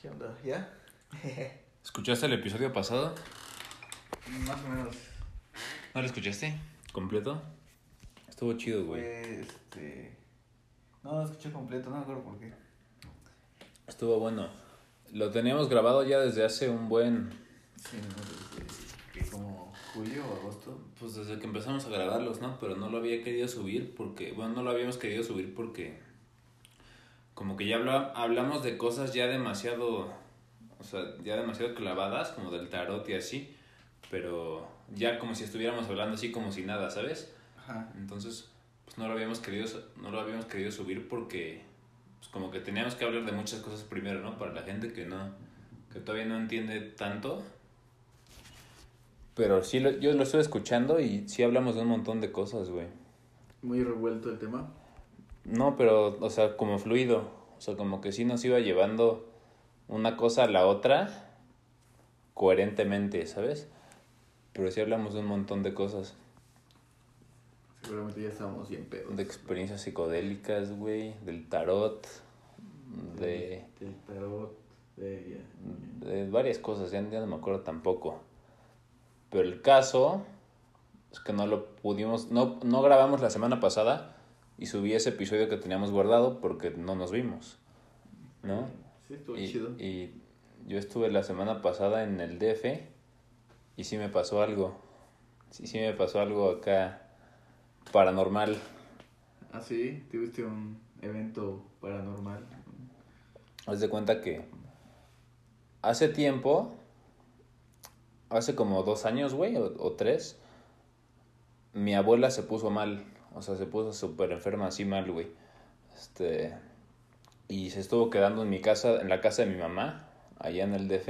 ¿Qué onda? ¿Ya? ¿Escuchaste el episodio pasado? Más o menos. ¿No lo escuchaste? ¿Completo? Estuvo chido, güey. Fue este. No, lo escuché completo, no me acuerdo por qué. Estuvo bueno. Lo teníamos grabado ya desde hace un buen... Sí, no que como julio o agosto. Pues desde que empezamos a grabarlos, ¿no? Pero no lo había querido subir porque... Bueno, no lo habíamos querido subir porque... Como que ya habla- hablamos de cosas ya demasiado... O sea, ya demasiado clavadas, como del tarot y así. Pero ya como si estuviéramos hablando así como si nada, ¿sabes? Ajá. Entonces, pues no lo habíamos querido, no lo habíamos querido subir porque pues como que teníamos que hablar de muchas cosas primero, ¿no? Para la gente que no, que todavía no entiende tanto. Pero sí, lo- yo lo estoy escuchando y sí hablamos de un montón de cosas, güey. Muy revuelto el tema. No, pero, o sea, como fluido. O sea, como que sí nos iba llevando una cosa a la otra coherentemente, ¿sabes? Pero sí hablamos de un montón de cosas. Seguramente ya estábamos bien pedos. De experiencias psicodélicas, güey, del tarot, de, Del tarot, de. de varias cosas, ya, ya no me acuerdo tampoco. Pero el caso es que no lo pudimos, no, no grabamos la semana pasada y subí ese episodio que teníamos guardado porque no nos vimos, ¿no? Sí, estuvo Y, chido. y yo estuve la semana pasada en el DF y sí me pasó algo, sí, sí me pasó algo acá paranormal. Ah, sí, tuviste un evento paranormal. Haz de cuenta que hace tiempo, hace como dos años, güey, o, o tres, mi abuela se puso mal. O sea, se puso súper enferma, así mal, güey. Este. Y se estuvo quedando en mi casa, en la casa de mi mamá, allá en el DF,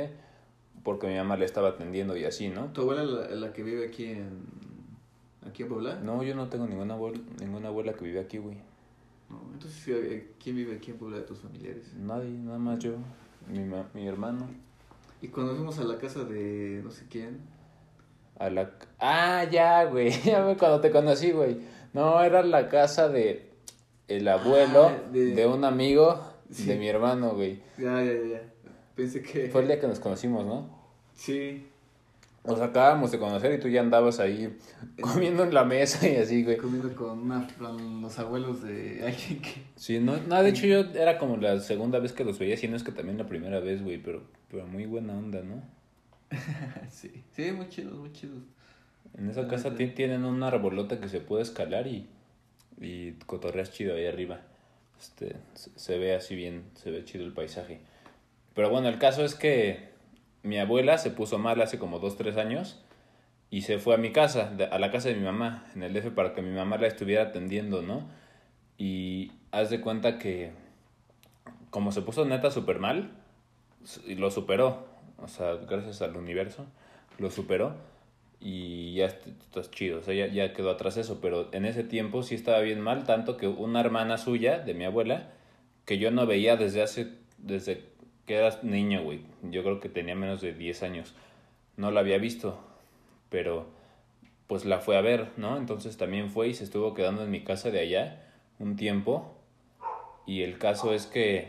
porque mi mamá le estaba atendiendo y así, ¿no? ¿Tu abuela la, la que vive aquí en. aquí en Puebla? No, yo no tengo ninguna abuela, ninguna abuela que vive aquí, güey. No, Entonces, eh, ¿quién vive aquí en Puebla de tus familiares? Nadie, nada más yo, mi, ma- mi hermano. Y cuando fuimos a la casa de no sé quién. A la... Ah, ya, güey. Ya cuando te conocí, güey. No, era la casa de el abuelo Ah, de- de... un amigo Sí. de mi hermano, güey. Ya, ya, ya. Pensé que. Fue el día que nos conocimos, ¿no? Sí, Nos acabamos de conocer y tú ya andabas ahí comiendo en la mesa y así, güey. comiendo con, una, con los abuelos de alguien que. Sí, no, no, de hecho yo era como la segunda vez que los veía, si no es que también la primera vez, güey, pero, pero muy buena onda, ¿no? sí, sí, muy chidos, muy chidos. En esa casa tienen una arbolota que se puede escalar y, y cotorreas chido ahí arriba. Este, se, ve así bien, se ve chido el paisaje. Pero bueno, el caso es que mi abuela se puso mal hace como dos, tres años y se fue a mi casa, a la casa de mi mamá, en el DF, para que mi mamá la estuviera atendiendo, ¿no? Y haz de cuenta que como se puso neta súper mal, lo superó, o sea, gracias al universo, lo superó y ya est- estás chido, o sea, ya, ya quedó atrás eso, pero en ese tiempo sí estaba bien mal, tanto que una hermana suya, de mi abuela, que yo no veía desde hace, desde que eras niño, güey, yo creo que tenía menos de 10 años, no la había visto, pero pues la fue a ver, ¿no? Entonces también fue y se estuvo quedando en mi casa de allá un tiempo, y el caso es que,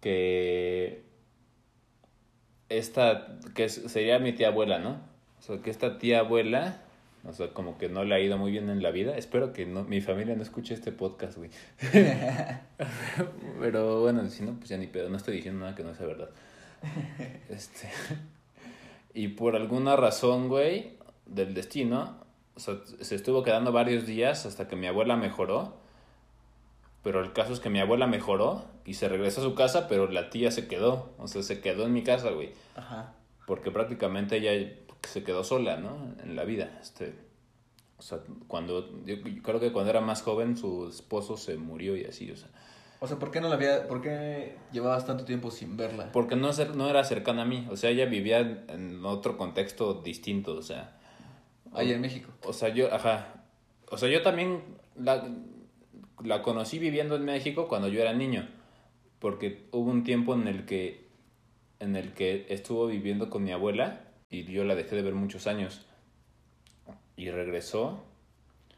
que esta, que sería mi tía abuela, ¿no? O sea, que esta tía abuela, o sea, como que no le ha ido muy bien en la vida. Espero que no, mi familia no escuche este podcast, güey. Pero bueno, si no, pues ya ni pedo, no estoy diciendo nada que no sea verdad. Este. Y por alguna razón, güey, del destino, o sea, se estuvo quedando varios días hasta que mi abuela mejoró. Pero el caso es que mi abuela mejoró y se regresó a su casa, pero la tía se quedó. O sea, se quedó en mi casa, güey. Ajá. Porque prácticamente ella se quedó sola, ¿no? En la vida. Este, o sea, cuando, yo creo que cuando era más joven su esposo se murió y así, o sea. O sea, ¿por qué no la había, por qué llevabas tanto tiempo sin verla? Porque no, no era cercana a mí, o sea, ella vivía en- otro contexto distinto, o sea. Allá en México. O sea, yo, ajá. O sea, yo también la, la conocí viviendo en México cuando yo era niño. Porque hubo un tiempo en el que en el que estuvo viviendo con mi abuela y yo la dejé de ver muchos años. Y regresó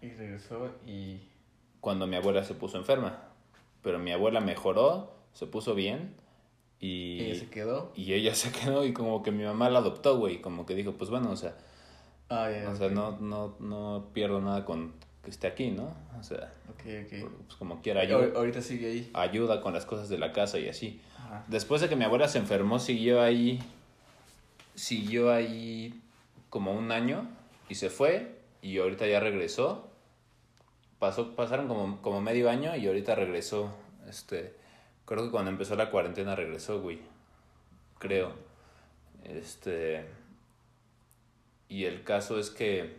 Y regresó y... cuando mi abuela se puso enferma. Pero mi abuela mejoró, se puso bien Y Ella se quedó. y ella se quedó y como que mi mamá la adoptó, güey, como que dijo, pues bueno, o sea, Ah, ya. o sea, no, no, no pierdo nada con que esté aquí, ¿no? O sea, Ok, ok. pues como quiera, ayuda, Ahorita sigue ahí. ayuda con las cosas de la casa y así. Ajá. Después de que mi abuela se enfermó, siguió ahí, siguió ahí como un año y se fue y ahorita ya regresó. Pasó, pasaron como, como medio año y ahorita regresó. Este, creo que cuando empezó la cuarentena regresó, güey. Creo. Este, y el caso es que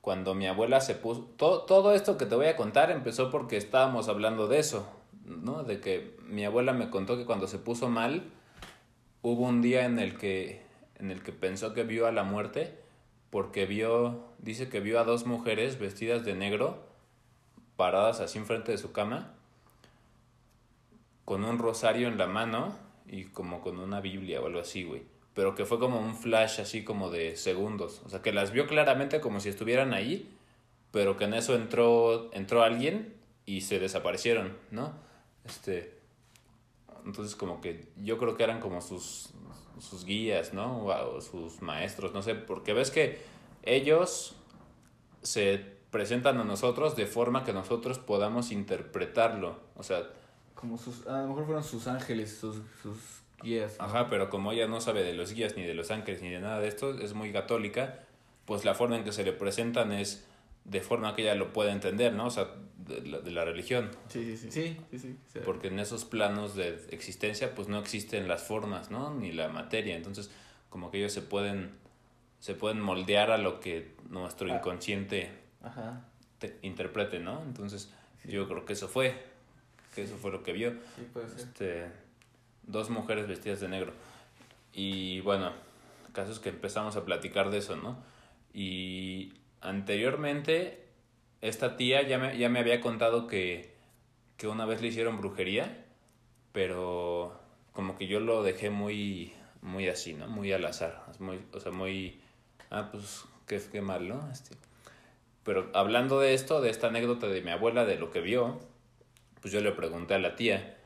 cuando mi abuela se puso, todo, todo esto que te voy a contar empezó porque estábamos hablando de eso, ¿no? De que mi abuela me contó que cuando se puso mal, hubo un día en el que, en el que pensó que vio a la muerte, porque vio, dice que vio a dos mujeres vestidas de negro, paradas así enfrente de su cama, con un rosario en la mano y como con una Biblia o algo así, güey. Pero que fue como un flash así como de segundos. O sea, que las vio claramente como si estuvieran ahí, pero que en eso entró, entró alguien y se desaparecieron, ¿no? Este, entonces como que yo creo que eran como sus, sus guías, ¿no? O, sus maestros, no sé, porque ves que ellos se presentan a nosotros de forma que nosotros podamos interpretarlo. O sea, Como sus. A lo mejor fueron sus ángeles, sus, sus guías. ¿no? Ajá, pero como ella no sabe de los guías, ni de los ángeles, ni de nada de esto, es muy católica, pues la forma en que se le presentan es de forma que ella lo pueda entender, ¿no? O sea, de la, de la religión. Sí, sí, sí. Sí, sí, sí. Porque en esos planos de existencia, pues no existen las formas, ¿no? Ni la materia. Entonces, como que ellos se pueden, se pueden moldear a lo que nuestro Ah. inconsciente Ajá. te- interprete, ¿no? Entonces, Sí. yo creo que eso fue, que eso fue lo que vio. Sí, puede ser. Este, dos mujeres vestidas de negro. Y bueno, el caso es que empezamos a platicar de eso, ¿no? Y anteriormente, esta tía ya me, ya me había contado que, que una vez le hicieron brujería, pero como que yo lo dejé muy, muy así, ¿no? Muy al azar. Muy, o sea, muy... Ah, pues qué, mal, ¿no? Este, pero hablando de esto, de esta anécdota de mi abuela, de lo que vio, pues yo le pregunté a la tía,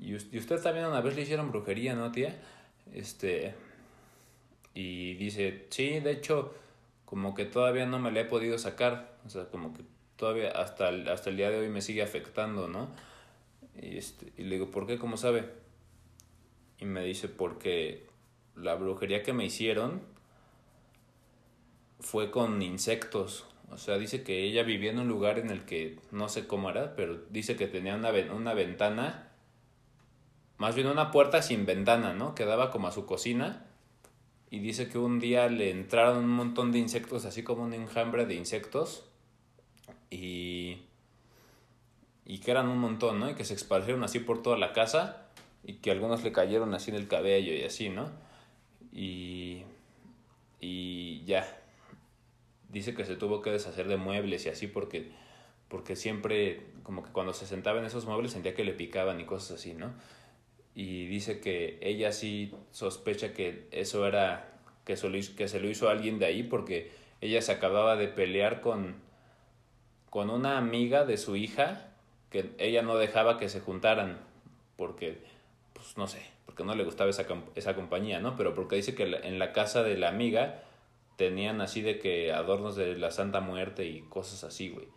¿y us- y usted también una vez le hicieron brujería, no, tía? Este, y dice, sí, de hecho, como que todavía no me la he podido sacar, o sea, como que todavía hasta el, hasta el día de hoy me sigue afectando, ¿no? Y, este, y le digo, ¿por qué? ¿Cómo sabe? Y me dice, porque la brujería que me hicieron fue con insectos. O sea, dice que ella vivía en un lugar en el que no sé cómo era, pero dice que tenía una, una ventana, más bien una puerta sin ventana, ¿no? Que daba como a su cocina. Y dice que un día le entraron un montón de insectos, así como un enjambre de insectos. Y, y que eran un montón, ¿no? Y que se esparcieron así por toda la casa. Y que algunos le cayeron así en el cabello y así, ¿no? Y, y ya, dice que se tuvo que deshacer de muebles y así porque, porque siempre, como que cuando se sentaba en esos muebles sentía que le picaban y cosas así, ¿no? Y dice que ella sí sospecha que eso era, que, eso lo hizo- que se lo hizo alguien de ahí porque ella se acababa de pelear con, con una amiga de su hija que ella no dejaba que se juntaran porque, pues no sé, porque no le gustaba esa, esa compañía, ¿no? Pero porque dice que en la casa de la amiga tenían así de que adornos de la Santa Muerte y cosas así, güey,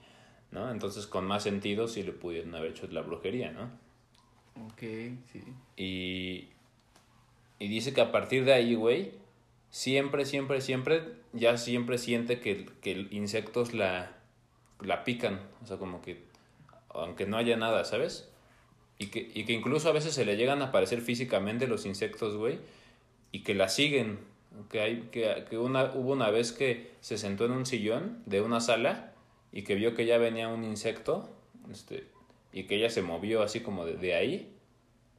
¿no? Entonces con más sentido sí le pudieron haber hecho la brujería, ¿no? Ok, sí. Y, y dice que a partir de ahí, güey, siempre, siempre, siempre, ya siempre siente que, que insectos la, la pican. O sea, como que, aunque no haya nada, ¿sabes? Y que, y que incluso a veces se le llegan a aparecer físicamente los insectos, güey, y que la siguen. Que, hay, que, que una, hubo una vez que se sentó en un sillón de una sala y que vio que ya venía un insecto, este, y que ella se movió así como de, de ahí,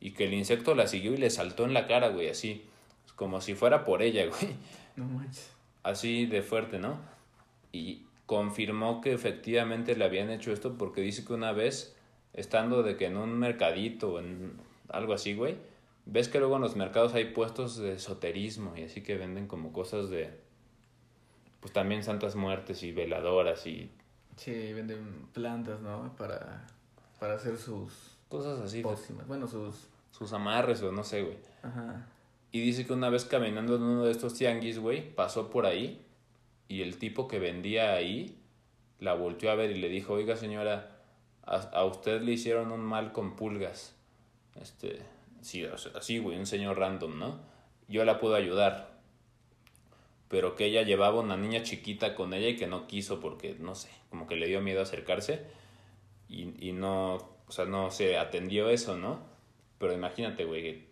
y que el insecto la siguió y le saltó en la cara, güey, así, como si fuera por ella, güey, No manches. así de fuerte, ¿no? Y confirmó que efectivamente le habían hecho esto porque dice que una vez, estando de que en un mercadito o en algo así, güey, ves que luego en los mercados hay puestos de esoterismo y así que venden como cosas de, pues también santas muertes y veladoras y Sí, venden plantas, ¿no? Para, para hacer sus cosas así. pócimas. Bueno, sus... sus amarres o no sé, güey. Ajá. Y dice que una vez caminando en uno de estos tianguis, güey, pasó por ahí y el tipo que vendía ahí la volteó a ver y le dijo, oiga señora, a, a usted le hicieron un mal con pulgas. Este, sí, o sea, así, güey, un señor random, ¿no? Yo la puedo ayudar. Pero que ella llevaba una niña chiquita con ella y que no quiso porque, no sé, como que le dio miedo acercarse y, y no, o sea, no se atendió eso, ¿no? Pero imagínate, güey,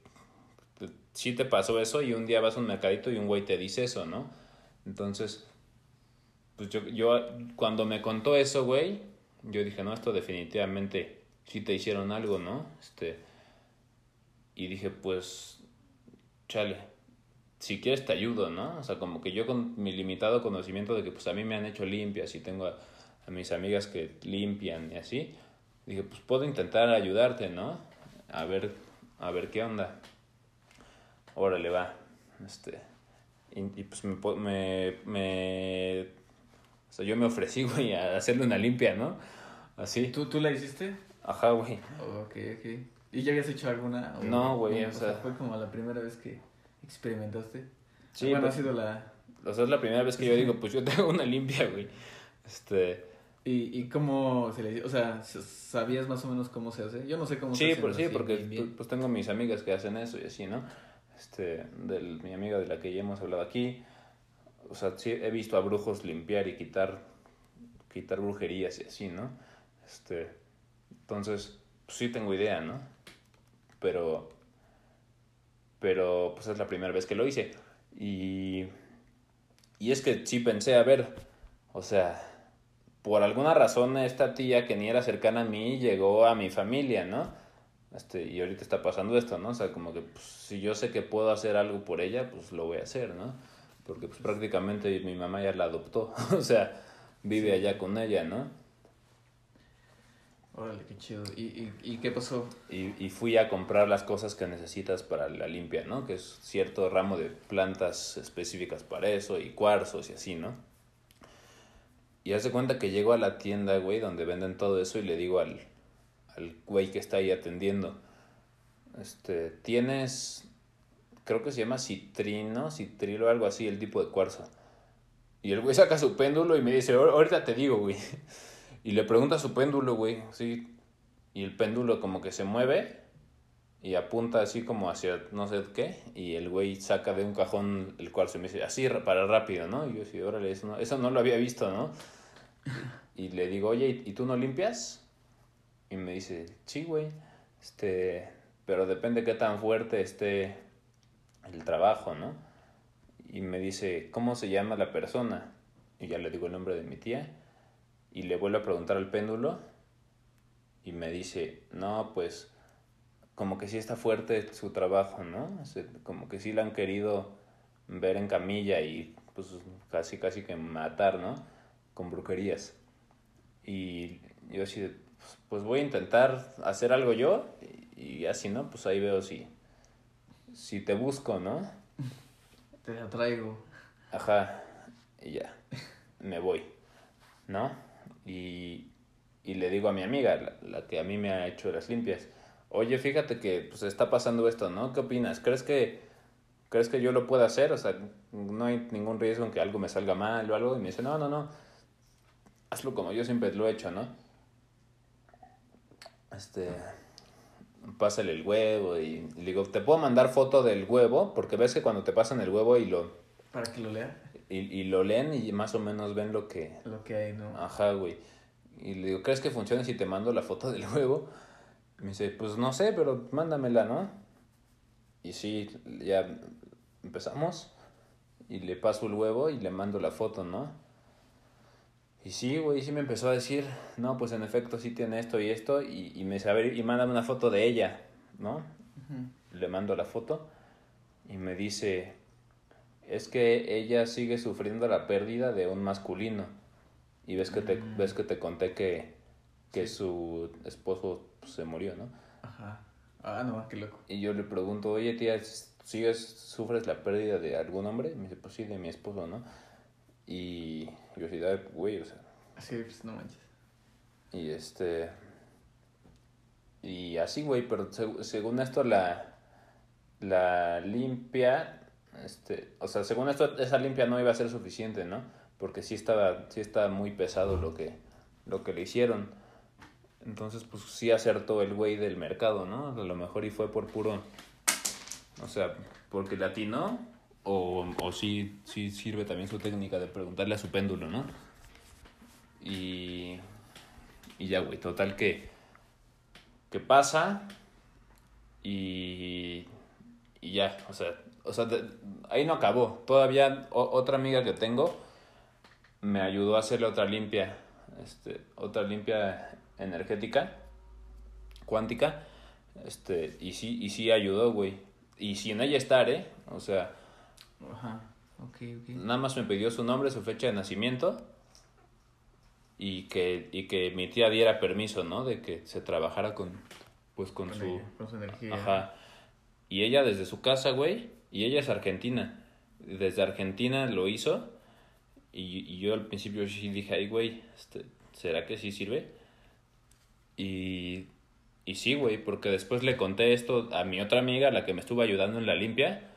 sí te pasó eso y un día vas a un mercadito y un güey te dice eso, ¿no? Entonces, pues yo, yo cuando me contó eso, güey, yo dije, no, esto definitivamente sí te hicieron algo, ¿no? Este, y dije, pues, chale, si quieres te ayudo, ¿no? O sea, como que yo con mi limitado conocimiento de que pues a mí me han hecho limpias y tengo a, mis amigas que limpian y así, dije, pues puedo intentar ayudarte, ¿no? A ver, a ver qué onda. Órale, va. Este, y, y, pues me, me, me, o sea, yo me ofrecí, güey, a hacerle una limpia, ¿no? Así. ¿Tú, ¿Tú la hiciste? Ajá, güey. Ok, ok. ¿Y ya habías hecho alguna? o- No, güey, o sea- Fue como la primera vez que experimentaste. Sí, bueno, pues- ha sido la... O sea, es la primera vez que yo digo, pues yo tengo una limpia, güey. Este, ¿Y, ¿Y cómo se le dice? O sea, ¿sabías más o menos cómo se hace? Yo no sé cómo se sí, hace. por, sí, así, porque bien, bien. pues, pues tengo mis amigas que hacen eso y así, ¿no? Este, del, mi amiga de la que ya hemos hablado aquí. O sea, sí he visto a brujos limpiar y quitar, quitar brujerías y así, ¿no? Este, entonces, pues sí tengo idea, ¿no? Pero, pero pues es la primera vez que lo hice. Y, y es que sí pensé, a ver, o sea, por alguna razón esta tía que ni era cercana a mí llegó a mi familia, ¿no? Este, y ahorita está pasando esto, ¿no? O sea, como que pues, si yo sé que puedo hacer algo por ella, pues lo voy a hacer, ¿no? Porque pues prácticamente mi mamá ya la adoptó, o sea, vive allá con ella, ¿no? Órale, qué chido. ¿Y, y, y qué pasó? Y, y fui a comprar las cosas que necesitas para la limpia, ¿no? Que es cierto ramo de plantas específicas para eso y cuarzos y así, ¿no? Y haz de cuenta que llego a la tienda, güey, donde venden todo eso y le digo al, al güey que está ahí atendiendo, este, tienes, creo que se llama citrino, citrilo, algo así, el tipo de cuarzo. Y el güey saca su péndulo y me dice, "Ahor- ahorita te digo, güey. Y le pregunta su péndulo, güey, sí, y el péndulo como que se mueve y apunta así como hacia no sé qué y el güey saca de un cajón el cuarzo y me dice así ra- para rápido, ¿no? Y yo sí, órale, eso no, eso no lo había visto, ¿no? Y le digo, oye, ¿y, y tú no limpias? Y me dice, sí, güey, este, pero depende qué tan fuerte esté el trabajo, ¿no? Y me dice, ¿cómo se llama la persona? Y ya le digo el nombre de mi tía y le vuelvo a preguntar al péndulo y me dice, no, pues como que sí está fuerte su trabajo, ¿no? O sea, como que sí la han querido ver en camilla y pues casi casi que matar, ¿no? Con brujerías. Y yo así, pues, pues voy a intentar hacer algo yo y, y así, ¿no? Pues ahí veo si, si te busco, ¿no? Te la traigo. Ajá, y ya, me voy, ¿no? Y, y le digo a mi amiga, la, la que a mí me ha hecho las limpias, oye, fíjate que pues está pasando esto, ¿no? ¿Qué opinas? ¿Crees que, ¿crees que yo lo puedo hacer? O sea, no hay ningún riesgo en que algo me salga mal o algo. Y me dice, no, no, no, hazlo como yo siempre lo he hecho, ¿no? Este, pásale el huevo y, y le digo, ¿te puedo mandar foto del huevo? Porque ves que cuando te pasan el huevo y lo, Para que lo lea. y, y lo leen y más o menos ven lo que... Lo que hay, ¿no? Ajá, güey. Y le digo, ¿crees que funcione si te mando la foto del huevo? Me dice, pues no sé, pero mándamela, ¿no? Y sí, ya empezamos y le paso el huevo y le mando la foto, ¿no? Y sí, güey, sí me empezó a decir, no, pues en efecto sí tiene esto y esto, y, y me dice, a ver, y mándame una foto de ella, ¿no? Ujú. le mando la foto y me dice, es que ella sigue sufriendo la pérdida de un masculino. Y ves que te, Mm. ves que te conté que, que su esposo pues, se murió, ¿no? Ajá. Ah, no, qué loco. Y yo le pregunto, oye tía, ¿sigues, sufres la pérdida de algún hombre? Me dice, pues sí, de mi esposo, ¿no? Y yo sí, "Ay, güey, o sea, Así, pues no manches. Y este. Y así, güey, pero seg- según esto la, la limpia, este, o sea, según esto esa limpia no iba a ser suficiente, ¿no? Porque sí estaba, sí estaba muy pesado lo que, lo que le hicieron. Entonces, pues sí acertó el güey del mercado, ¿no? A lo mejor y fue por puro, o sea, porque latinó o, o sí, sí sirve también su técnica de preguntarle a su péndulo, ¿no? Y, y ya, güey, total que, que pasa y, y ya, o sea, o sea de- ahí no acabó. Todavía otra amiga que tengo me ayudó a hacerle otra limpia, este, otra limpia energética, cuántica, este, y sí, y sí ayudó, güey. Y sin ella estar, ¿eh? O sea, Ajá. Nada más me pidió su nombre, su fecha de nacimiento y que, y que mi tía diera permiso, ¿no? De que se trabajara con, pues con, Con su... ella, con su energía. Ajá. Y ella desde su casa, güey, y ella es argentina. Desde Argentina lo hizo y, y yo al principio sí dije, ay, güey, este, ¿será que sí sirve? Y, y sí, güey, porque después le conté esto a mi otra amiga, la que me estuvo ayudando en la limpia,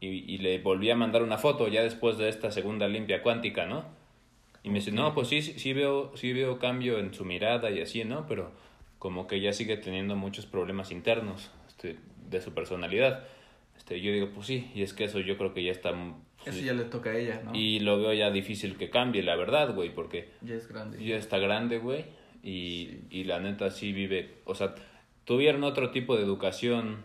y, y le volví a mandar una foto ya después de esta segunda limpia cuántica, ¿no? Y me dice, no, pues sí, sí, veo, sí veo cambio en su mirada y así, ¿no? Pero como que ella sigue teniendo muchos problemas internos este, de su personalidad. Este, yo digo, pues sí, y es que eso yo creo que ya está... pues, Eso ya le toca a ella, ¿no? Y lo veo ya difícil que cambie, la verdad, güey, porque Ya es grande. ya está grande, güey, y, y la neta sí vive, o sea, tuvieron otro tipo de educación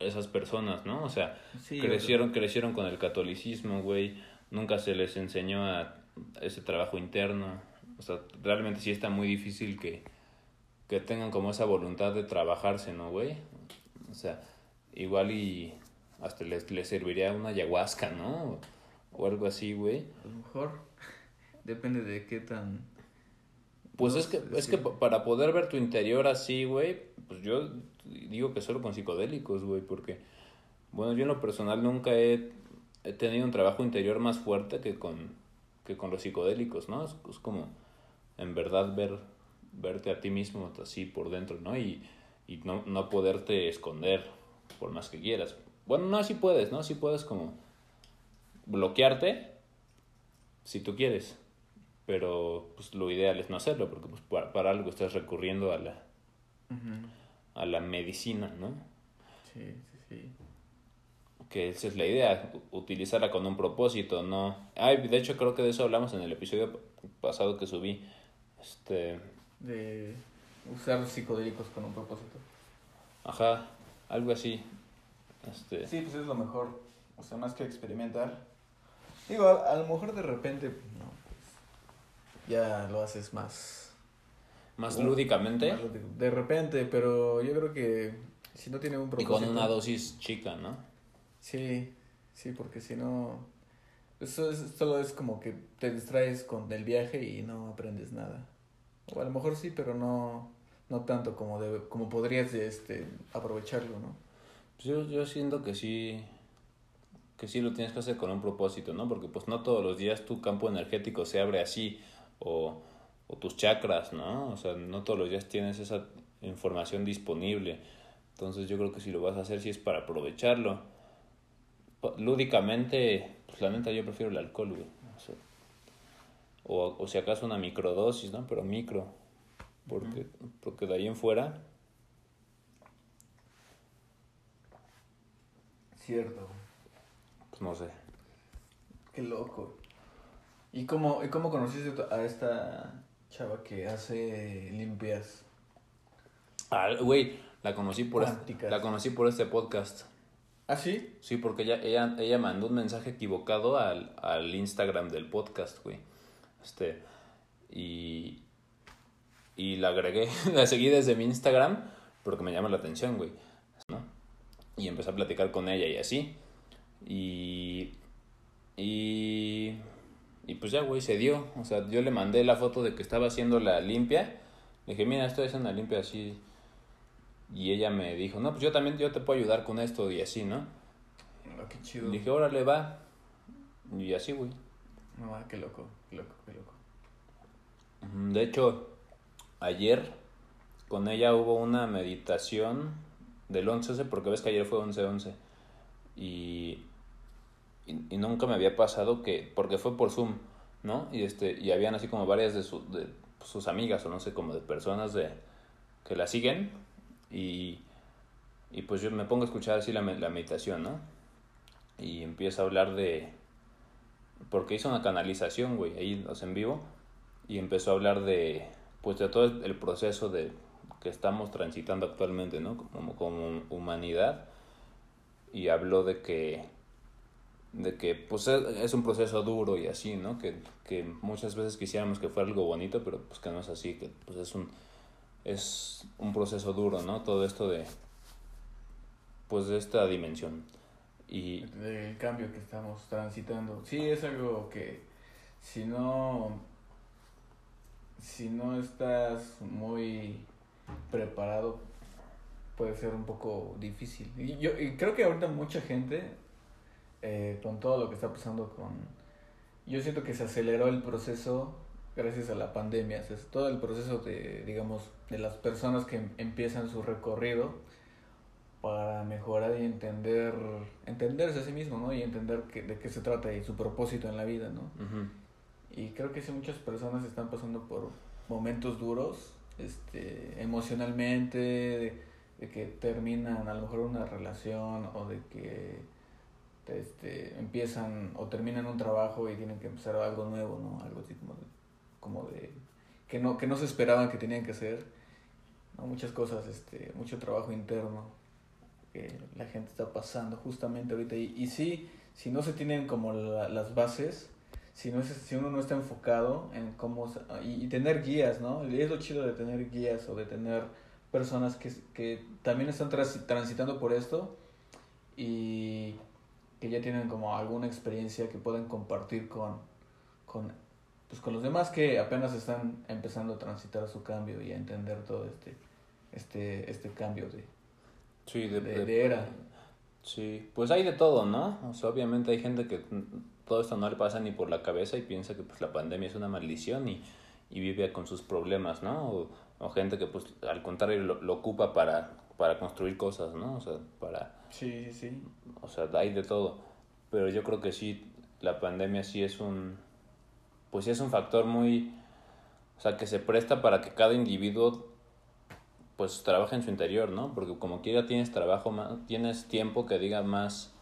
esas personas, ¿no? O sea, Sí, crecieron, crecieron con el catolicismo, güey, nunca se les enseñó a ese trabajo interno, o sea, realmente sí está muy difícil que, que tengan como esa voluntad de trabajarse, ¿no, güey? O sea, igual y hasta les, les serviría una ayahuasca, ¿no? O algo así, güey. A lo mejor depende de qué tan... Pues No es que, es que pa- para poder ver tu interior así, güey, pues yo digo que solo con psicodélicos, güey, porque, bueno, yo en lo personal nunca he, he tenido un trabajo interior más fuerte que con, que con los psicodélicos, ¿no? Es, es como, en verdad, ver, verte a ti mismo así por dentro, ¿no? Y, y no, no poderte esconder por más que quieras. Bueno, no, sí puedes, ¿no? Sí puedes como bloquearte si tú quieres pero pues lo ideal es no hacerlo porque pues para, para algo estás recurriendo a la a la medicina no Sí, sí, sí. que esa es la idea utilizarla con un propósito no ay de hecho creo que de eso hablamos en el episodio pa- pasado que subí este De usar psicodélicos con un propósito. ajá algo así este Sí, pues es lo mejor. O sea, más que experimentar. Digo, a, a lo mejor de repente, no, ya lo haces más... más lúdicamente más de- De repente, pero yo creo que si no tiene un y propósito... con una dosis chica no Sí, sí, porque si no... Eso es, solo es como que te distraes con el viaje y no aprendes nada. O a lo mejor sí, pero no, no tanto como, debe, como podrías este, aprovecharlo, ¿no? Pues yo, yo siento que sí, que sí lo tienes que hacer con un propósito, ¿no? Porque pues no todos los días tu campo energético se abre así, o, o tus chakras, ¿no? O sea, no todos los días tienes esa información disponible. Entonces yo creo que si lo vas a hacer, sí es para aprovecharlo. Lúdicamente, pues la neta yo prefiero el alcohol, güey. O, sea, o, o si acaso una microdosis, ¿no? Pero micro. Porque, porque de ahí en fuera, Cierto. pues no sé. Qué loco. ¿Y cómo, ¿Y cómo conociste a esta chava que hace limpias? Ah, güey, la conocí por este, la conocí por este podcast. ¿Ah, sí? Sí, porque ella, ella, ella mandó un mensaje equivocado al, al Instagram del podcast, güey. Este, y, y la agregué, la seguí desde mi Instagram porque me llama la atención, güey. ¿no? Y empecé a platicar con ella y así. Y, y, y pues ya, güey, se dio. O sea, yo le mandé la foto de que estaba haciendo la limpia. Le dije, mira, estoy haciendo la limpia así. Y ella me dijo, no, pues yo también, yo te puedo ayudar con esto y así, ¿no? Ah, qué chido. Dije, órale, va. Y así, güey. No, ah, qué loco, qué loco, qué loco. De hecho, ayer con ella hubo una meditación del 11 porque ves que ayer fue 11-11 y, y, nunca me había pasado que, porque fue por Zoom, ¿no? Y, este, y habían así como varias de, de sus amigas o no sé, como de personas de, que la siguen y, y pues yo me pongo a escuchar así la, la meditación, ¿no? Y empiezo a hablar de, porque hizo una canalización, güey, ahí en vivo y empezó a hablar de pues de todo el proceso de que estamos transitando actualmente, ¿no? Como, como humanidad y habló de que de que pues es, un proceso duro y así, ¿no? Que, que muchas veces quisiéramos que fuera algo bonito, pero pues que no es así, que pues es un es un proceso duro, ¿no? Todo esto de pues de esta dimensión y del cambio que estamos transitando. Sí, es algo que si no si no estás muy preparado puede ser un poco difícil. Y yo y creo que ahorita mucha gente, eh, con todo lo que está pasando con... Yo siento que se aceleró el proceso gracias a la pandemia. todo el proceso de, digamos, de las personas que empiezan su recorrido para mejorar y entender, entenderse a sí mismo, ¿no? Y entender que, de qué se trata y su propósito en la vida, ¿no? Y creo que sí muchas personas están pasando por momentos duros, este, emocionalmente, de, que terminan a lo mejor una relación o de que este, empiezan o terminan un trabajo y tienen que empezar algo nuevo, ¿no? Algo así como de, como de que no, que no se esperaban que tenían que hacer, ¿no? Muchas cosas, este, mucho trabajo interno que la gente está pasando justamente ahorita. Y, y sí, si no se tienen como las bases, si, no es, si uno no está enfocado en cómo... Y, tener guías, ¿no? Y es lo chido de tener guías o de tener personas que, que también están transitando por esto y que ya tienen como alguna experiencia que pueden compartir con, con, pues con los demás que apenas están empezando a transitar su cambio y a entender todo este, este, este cambio de, sí, de, de era. Sí, pues hay de todo, ¿no? O sea, obviamente hay gente que todo esto no le pasa ni por la cabeza y piensa que pues la pandemia es una maldición y, y vive con sus problemas, ¿no? O, gente que pues al contrario lo, ocupa para, para construir cosas, ¿no? O sea, para... Sí, sí. O sea, hay de todo. Pero yo creo que sí, la pandemia sí es un... Pues sí es un factor muy... O sea, que se presta para que cada individuo pues trabaje en su interior, ¿no? Porque como quiera tienes trabajo, más, tienes tiempo que diga más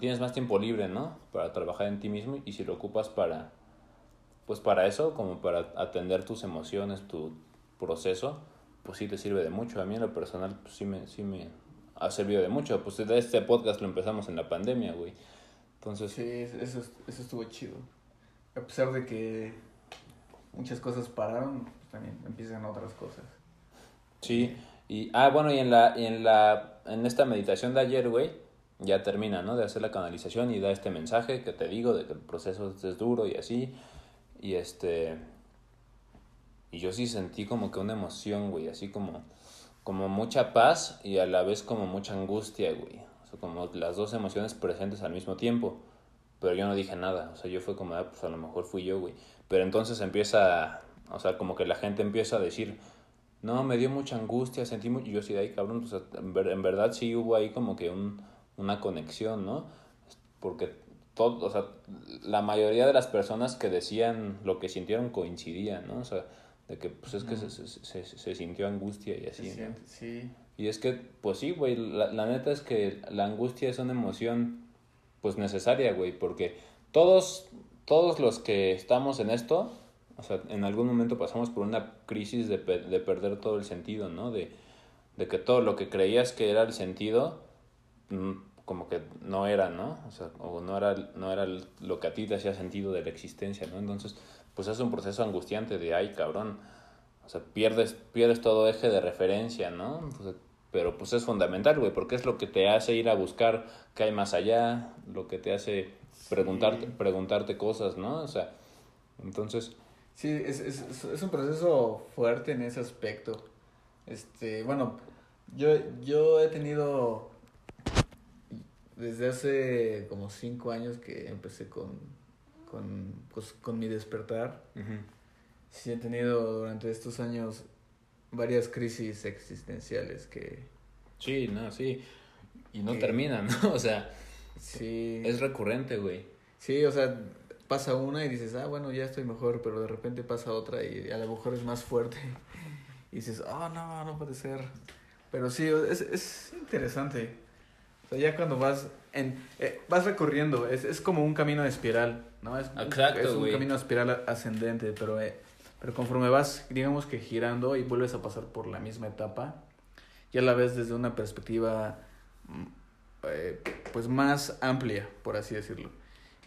tienes más tiempo libre, ¿no? Para trabajar en ti mismo y si lo ocupas para, pues para eso, como para atender tus emociones, tu proceso, pues sí te sirve de mucho. A mí en lo personal, pues sí me, sí me ha servido de mucho. Pues este podcast lo empezamos en la pandemia, güey. Entonces... Sí, eso, eso estuvo chido. A pesar de que muchas cosas pararon, pues también empiezan otras cosas. Sí, y, ah, bueno, y en la, y en la, en esta meditación de ayer, güey, ya termina, ¿no? De hacer la canalización y da este mensaje que te digo de que el proceso es duro y así. Y este... Y yo sí sentí como que una emoción, güey, así como, como mucha paz y a la vez como mucha angustia, güey. O sea, como las dos emociones presentes al mismo tiempo. Pero yo no dije nada, o sea, yo fue como, ah, pues a lo mejor fui yo, güey. Pero entonces empieza, o sea, como que la gente empieza a decir, no, me dio mucha angustia, sentí mucho, yo sí, de ahí, cabrón, o sea, en verdad sí hubo ahí como que un una conexión, ¿no? Porque todo, o sea, la mayoría de las personas que decían lo que sintieron coincidían, ¿no? O sea, de que pues es que se, se, se, sintió angustia y así. sí. Y es que, pues sí, güey, la, la neta es que la angustia es una emoción pues necesaria, güey, porque todos, todos los que estamos en esto, o sea, en algún momento pasamos por una crisis de, de perder todo el sentido, ¿no? De, de que todo lo que creías que era el sentido, Mm, como que no era, ¿no? O sea, o no era, no era lo que a ti te hacía sentido de la existencia, ¿no? Entonces, pues es un proceso angustiante de, ay, cabrón, o sea, pierdes, pierdes todo eje de referencia, ¿no? pero pues es fundamental, güey, porque es lo que te hace ir a buscar qué hay más allá, lo que te hace preguntarte, preguntarte cosas, ¿no? O sea, entonces... Sí, es, es, es un proceso fuerte en ese aspecto. Este, bueno, yo, yo he tenido desde hace como cinco años que empecé con, con, pues, con mi despertar. Sí he tenido durante estos años varias crisis existenciales que... Sí, no, sí. Y no terminan, ¿no? O sea, sí. es recurrente, güey. Sí, o sea, pasa una y dices, ah, bueno, ya estoy mejor, pero de repente pasa otra y a lo mejor es más fuerte. Y dices, oh, no, no puede ser. Pero sí, es, es interesante. O sea, ya cuando vas en eh, vas recorriendo, es, es como un camino de espiral, ¿no? Es, Exacto, es un camino espiral ascendente, pero, eh, pero conforme vas, digamos que girando y vuelves a pasar por la misma etapa, ya la ves desde una perspectiva mm, eh, pues más amplia, por así decirlo.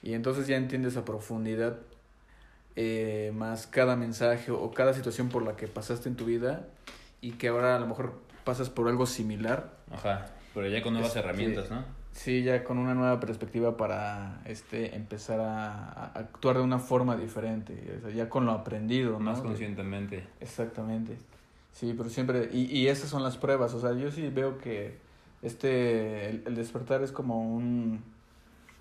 Y entonces ya entiendes a profundidad eh, más cada mensaje o cada situación por la que pasaste en tu vida y que ahora a lo mejor pasas por algo similar. Ajá, pero ya con nuevas Este, herramientas, ¿no? Sí, ya con una nueva perspectiva para este empezar a, a actuar de una forma diferente, o sea, ya con lo aprendido, ¿no? Más conscientemente. Exactamente. Sí, pero siempre, y, y esas son las pruebas, o sea, yo sí veo que este, el, el despertar es como un,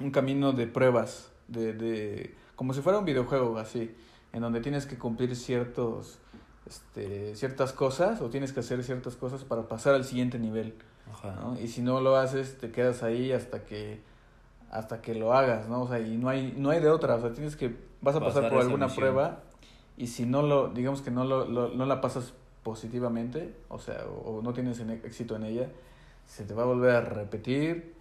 un camino de pruebas, de, de, como si fuera un videojuego así, en donde tienes que cumplir ciertos, este, ciertas cosas o tienes que hacer ciertas cosas para pasar al siguiente nivel, Ajá. ¿no? Y si no lo haces, te quedas ahí hasta que, hasta que lo hagas, ¿no? O sea, y no hay, no hay de otra, o sea, tienes que, vas a pasar Pasar por alguna misión. prueba y si no lo, digamos que no lo, lo- no la pasas positivamente, o sea, o, o no tienes en- éxito en ella, se te va a volver a repetir,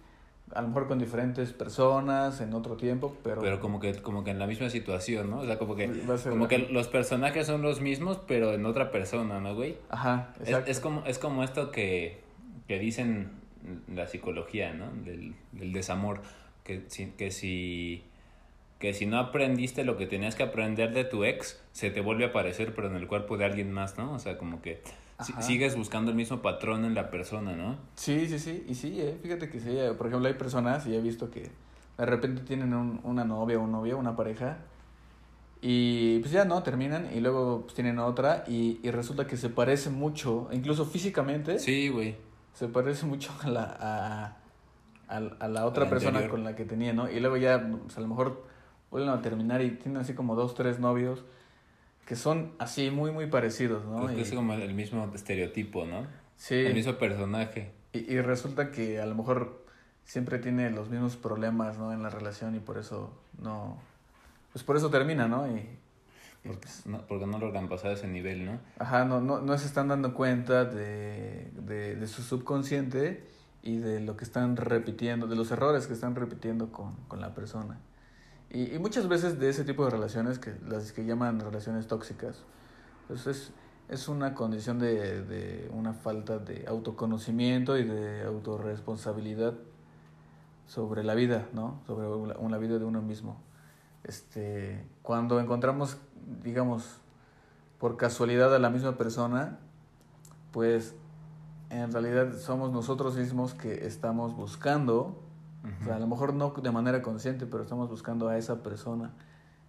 a lo mejor con diferentes personas, en otro tiempo, pero... Pero como que, como que en la misma situación, ¿no? O sea, como que, como que los personajes son los mismos, pero en otra persona, ¿no, güey? Ajá, Es, es como, es como esto que, que dicen la psicología, ¿no? Del, del desamor. Que si, que si que si no aprendiste lo que tenías que aprender de tu ex, se te vuelve a aparecer, pero en el cuerpo de alguien más, ¿no? O sea, como que si- sigues buscando el mismo patrón en la persona, ¿no? Sí, sí, sí, y sí, eh, fíjate que sí, eh, por ejemplo, hay personas, y he visto que de repente tienen un- una novia o un novio, una pareja, y pues ya no, terminan, y luego pues tienen otra, y, y resulta que se parece mucho, incluso físicamente, Sí, güey. Se parece mucho a la, a, a- a la otra la persona anterior. con la que tenía, ¿no? Y luego ya, pues a lo mejor vuelven a terminar y tienen así como dos, tres novios que son así muy, muy parecidos, ¿no? Que Y- es como el mismo estereotipo, ¿no? sí. El mismo personaje. Y, y resulta que a lo mejor siempre tiene los mismos problemas, ¿no? En la relación y por eso no... Pues por eso termina, ¿no? Y, Porque no, porque no logran pasar ese nivel, ¿no? ajá, no, no, no se están dando cuenta de, de, de su subconsciente y de lo que están repitiendo, de los errores que están repitiendo con, con la persona. Y, y muchas veces de ese tipo de relaciones, que las que llaman relaciones tóxicas, pues es, es una condición de, de una falta de autoconocimiento y de autorresponsabilidad sobre la vida, ¿no? Sobre una vida de uno mismo. Este, cuando encontramos, digamos, por casualidad a la misma persona, pues en realidad somos nosotros mismos que estamos buscando, o sea, a lo mejor no de manera consciente, pero estamos buscando a esa persona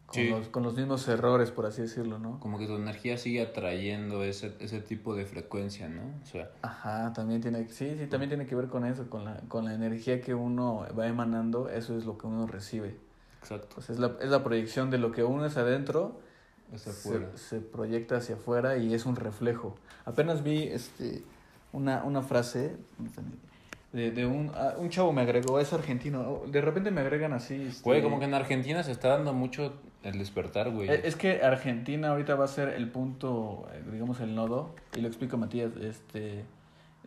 con, Sí. los, con los mismos errores, por así decirlo, ¿no? Como que tu energía sigue atrayendo ese, ese tipo de frecuencia, ¿no? O sea, Ajá, también tiene, sí, sí, también tiene que ver con eso, con la, con la energía que uno va emanando, eso es lo que uno recibe. Exacto. Pues es la, es la proyección de lo que uno es adentro, Hacia se, afuera. se proyecta hacia afuera y es un reflejo. Apenas vi este una, una frase de, de un, ah, un chavo me agregó, es argentino, de repente me agregan así. este, Güey, como que en Argentina se está dando mucho el despertar, güey. Eh, Es que Argentina ahorita va a ser el punto, eh, digamos el nodo, y lo explica Matías, este,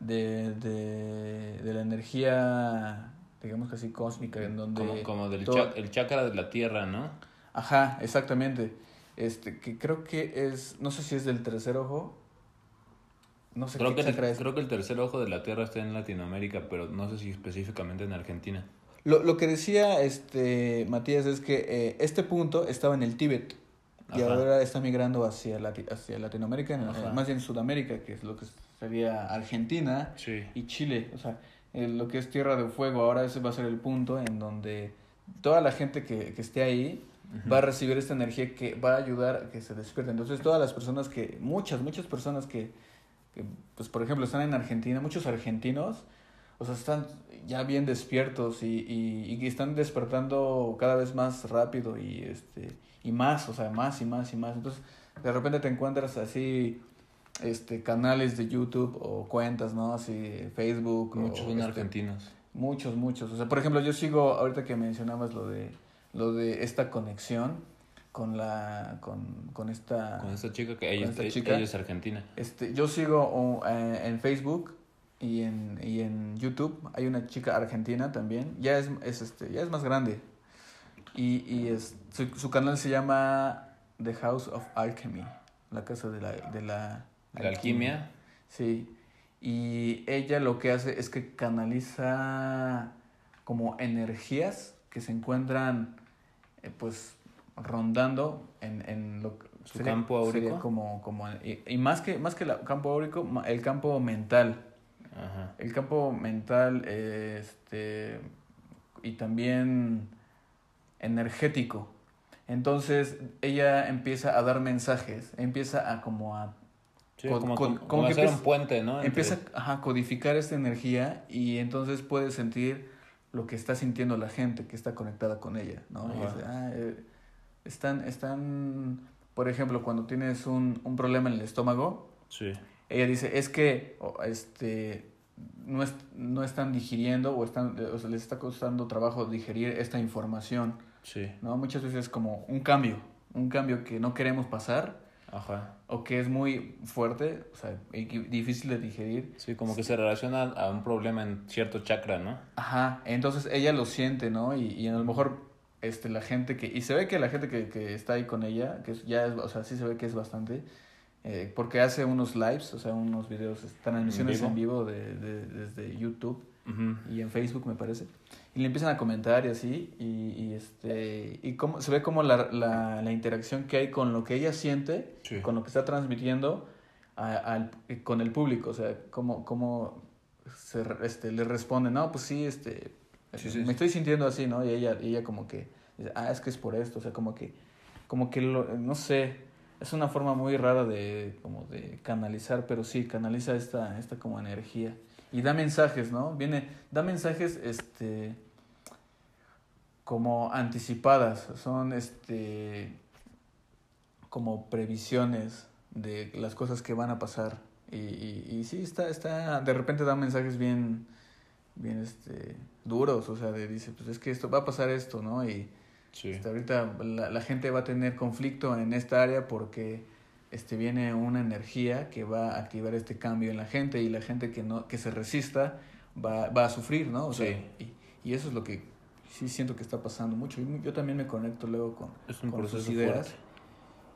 de, de, de la energía, digamos que así cósmica, en donde... como, como del todo- cha- el chakra de la tierra, ¿no? Ajá, exactamente. Este, que creo que es, no sé si es del tercer ojo, no sé Creo qué que, el, es. creo que el tercer ojo de la tierra está en Latinoamérica, pero no sé si específicamente en Argentina. Lo, lo que decía este Matías es que eh, este punto estaba en el Tíbet y Ajá. ahora está migrando hacia, Lati- hacia Latinoamérica, en- más bien Sudamérica, que es lo que sería Argentina Sí. y Chile. O sea, lo que es Tierra de Fuego, ahora ese va a ser el punto en donde toda la gente que, que esté ahí va a recibir esta energía que va a ayudar a que se despierte. Entonces, todas las personas que, muchas, muchas personas que, que, pues, por ejemplo, están en Argentina, muchos argentinos, o sea, están ya bien despiertos y, y, y están despertando cada vez más rápido y, este, y más, o sea, más y más y más. Entonces, de repente te encuentras así este canales de YouTube o cuentas, ¿no? Así Facebook. Muchos o, son este, argentinos. Muchos, muchos. O sea, por ejemplo, yo sigo, ahorita que mencionabas lo de, lo de esta conexión con la, con, con esta... Con esta chica que ella, esta ella chica. es argentina. Este, yo sigo o, eh, en Facebook y en, y en YouTube. Hay una chica argentina también. Ya es, es, este, ya es más grande. Y, y es, su, su canal se llama The House of Alchemy. La casa de la, de la, La alquimia. Sí. Y ella lo que hace es que canaliza como energías que se encuentran eh, pues rondando en, en lo que Su campo áurico. sería como, como y, y más que más que el campo áurico, el campo mental. Ajá. El campo mental este y también energético. Entonces ella empieza a dar mensajes, empieza a como a Sí, como, co- como, que hacer empieza- un puente, ¿no? Entre- empieza ajá, a codificar esta energía y entonces puedes sentir lo que está sintiendo la gente que está conectada con ella, ¿no? Y "Ah, eh, están, están, por ejemplo, cuando tienes un, un problema en el estómago, Sí. ella dice, es que este, no, es- no están digiriendo o, están, o sea, les está costando trabajo digerir esta información, Sí. ¿no? Muchas veces es como un cambio, un cambio que no queremos pasar Ajá. o que es muy fuerte, o sea, y difícil de digerir. Sí, como que se relaciona a un problema en cierto chakra, ¿no? Ajá, entonces ella lo siente, ¿no? Y, y a lo mejor este, la gente que... Y se ve que la gente que, que está ahí con ella, que ya es, o sea, sí se ve que es bastante, eh, porque hace unos lives, o sea, unos videos, transmisiones vivo? en vivo de, de- desde YouTube Ujú. y en Facebook, me parece. Y le empiezan a comentar y así, y, y este, y cómo, se ve como la, la, la interacción que hay con lo que ella siente, Sí. con lo que está transmitiendo a- al, con el público, o sea, cómo, cómo se, este, le responde, no, pues sí, este, Sí, sí, me estoy sintiendo así, ¿no? Y ella, y ella como que, dice, ah, es que es por esto, o sea, como que, como que, lo, no sé, es una forma muy rara de, como de canalizar, pero sí, canaliza esta, esta como energía. Y da mensajes, ¿no? Viene, da mensajes, este, como anticipadas, son, este, como previsiones de las cosas que van a pasar. Y, y, y sí, está, está, de repente da mensajes bien, bien, este, duros, o sea, de, dice, pues es que esto, va a pasar esto, ¿no? Y Sí. este, ahorita la, la gente va a tener conflicto en esta área porque este, viene una energía que va a activar este cambio en la gente y la gente que, no, que se resista va, va a sufrir, ¿no? O sea, Sí. y, y eso es lo que sí siento que está pasando mucho. Y yo también me conecto luego con, Es un con sus ideas.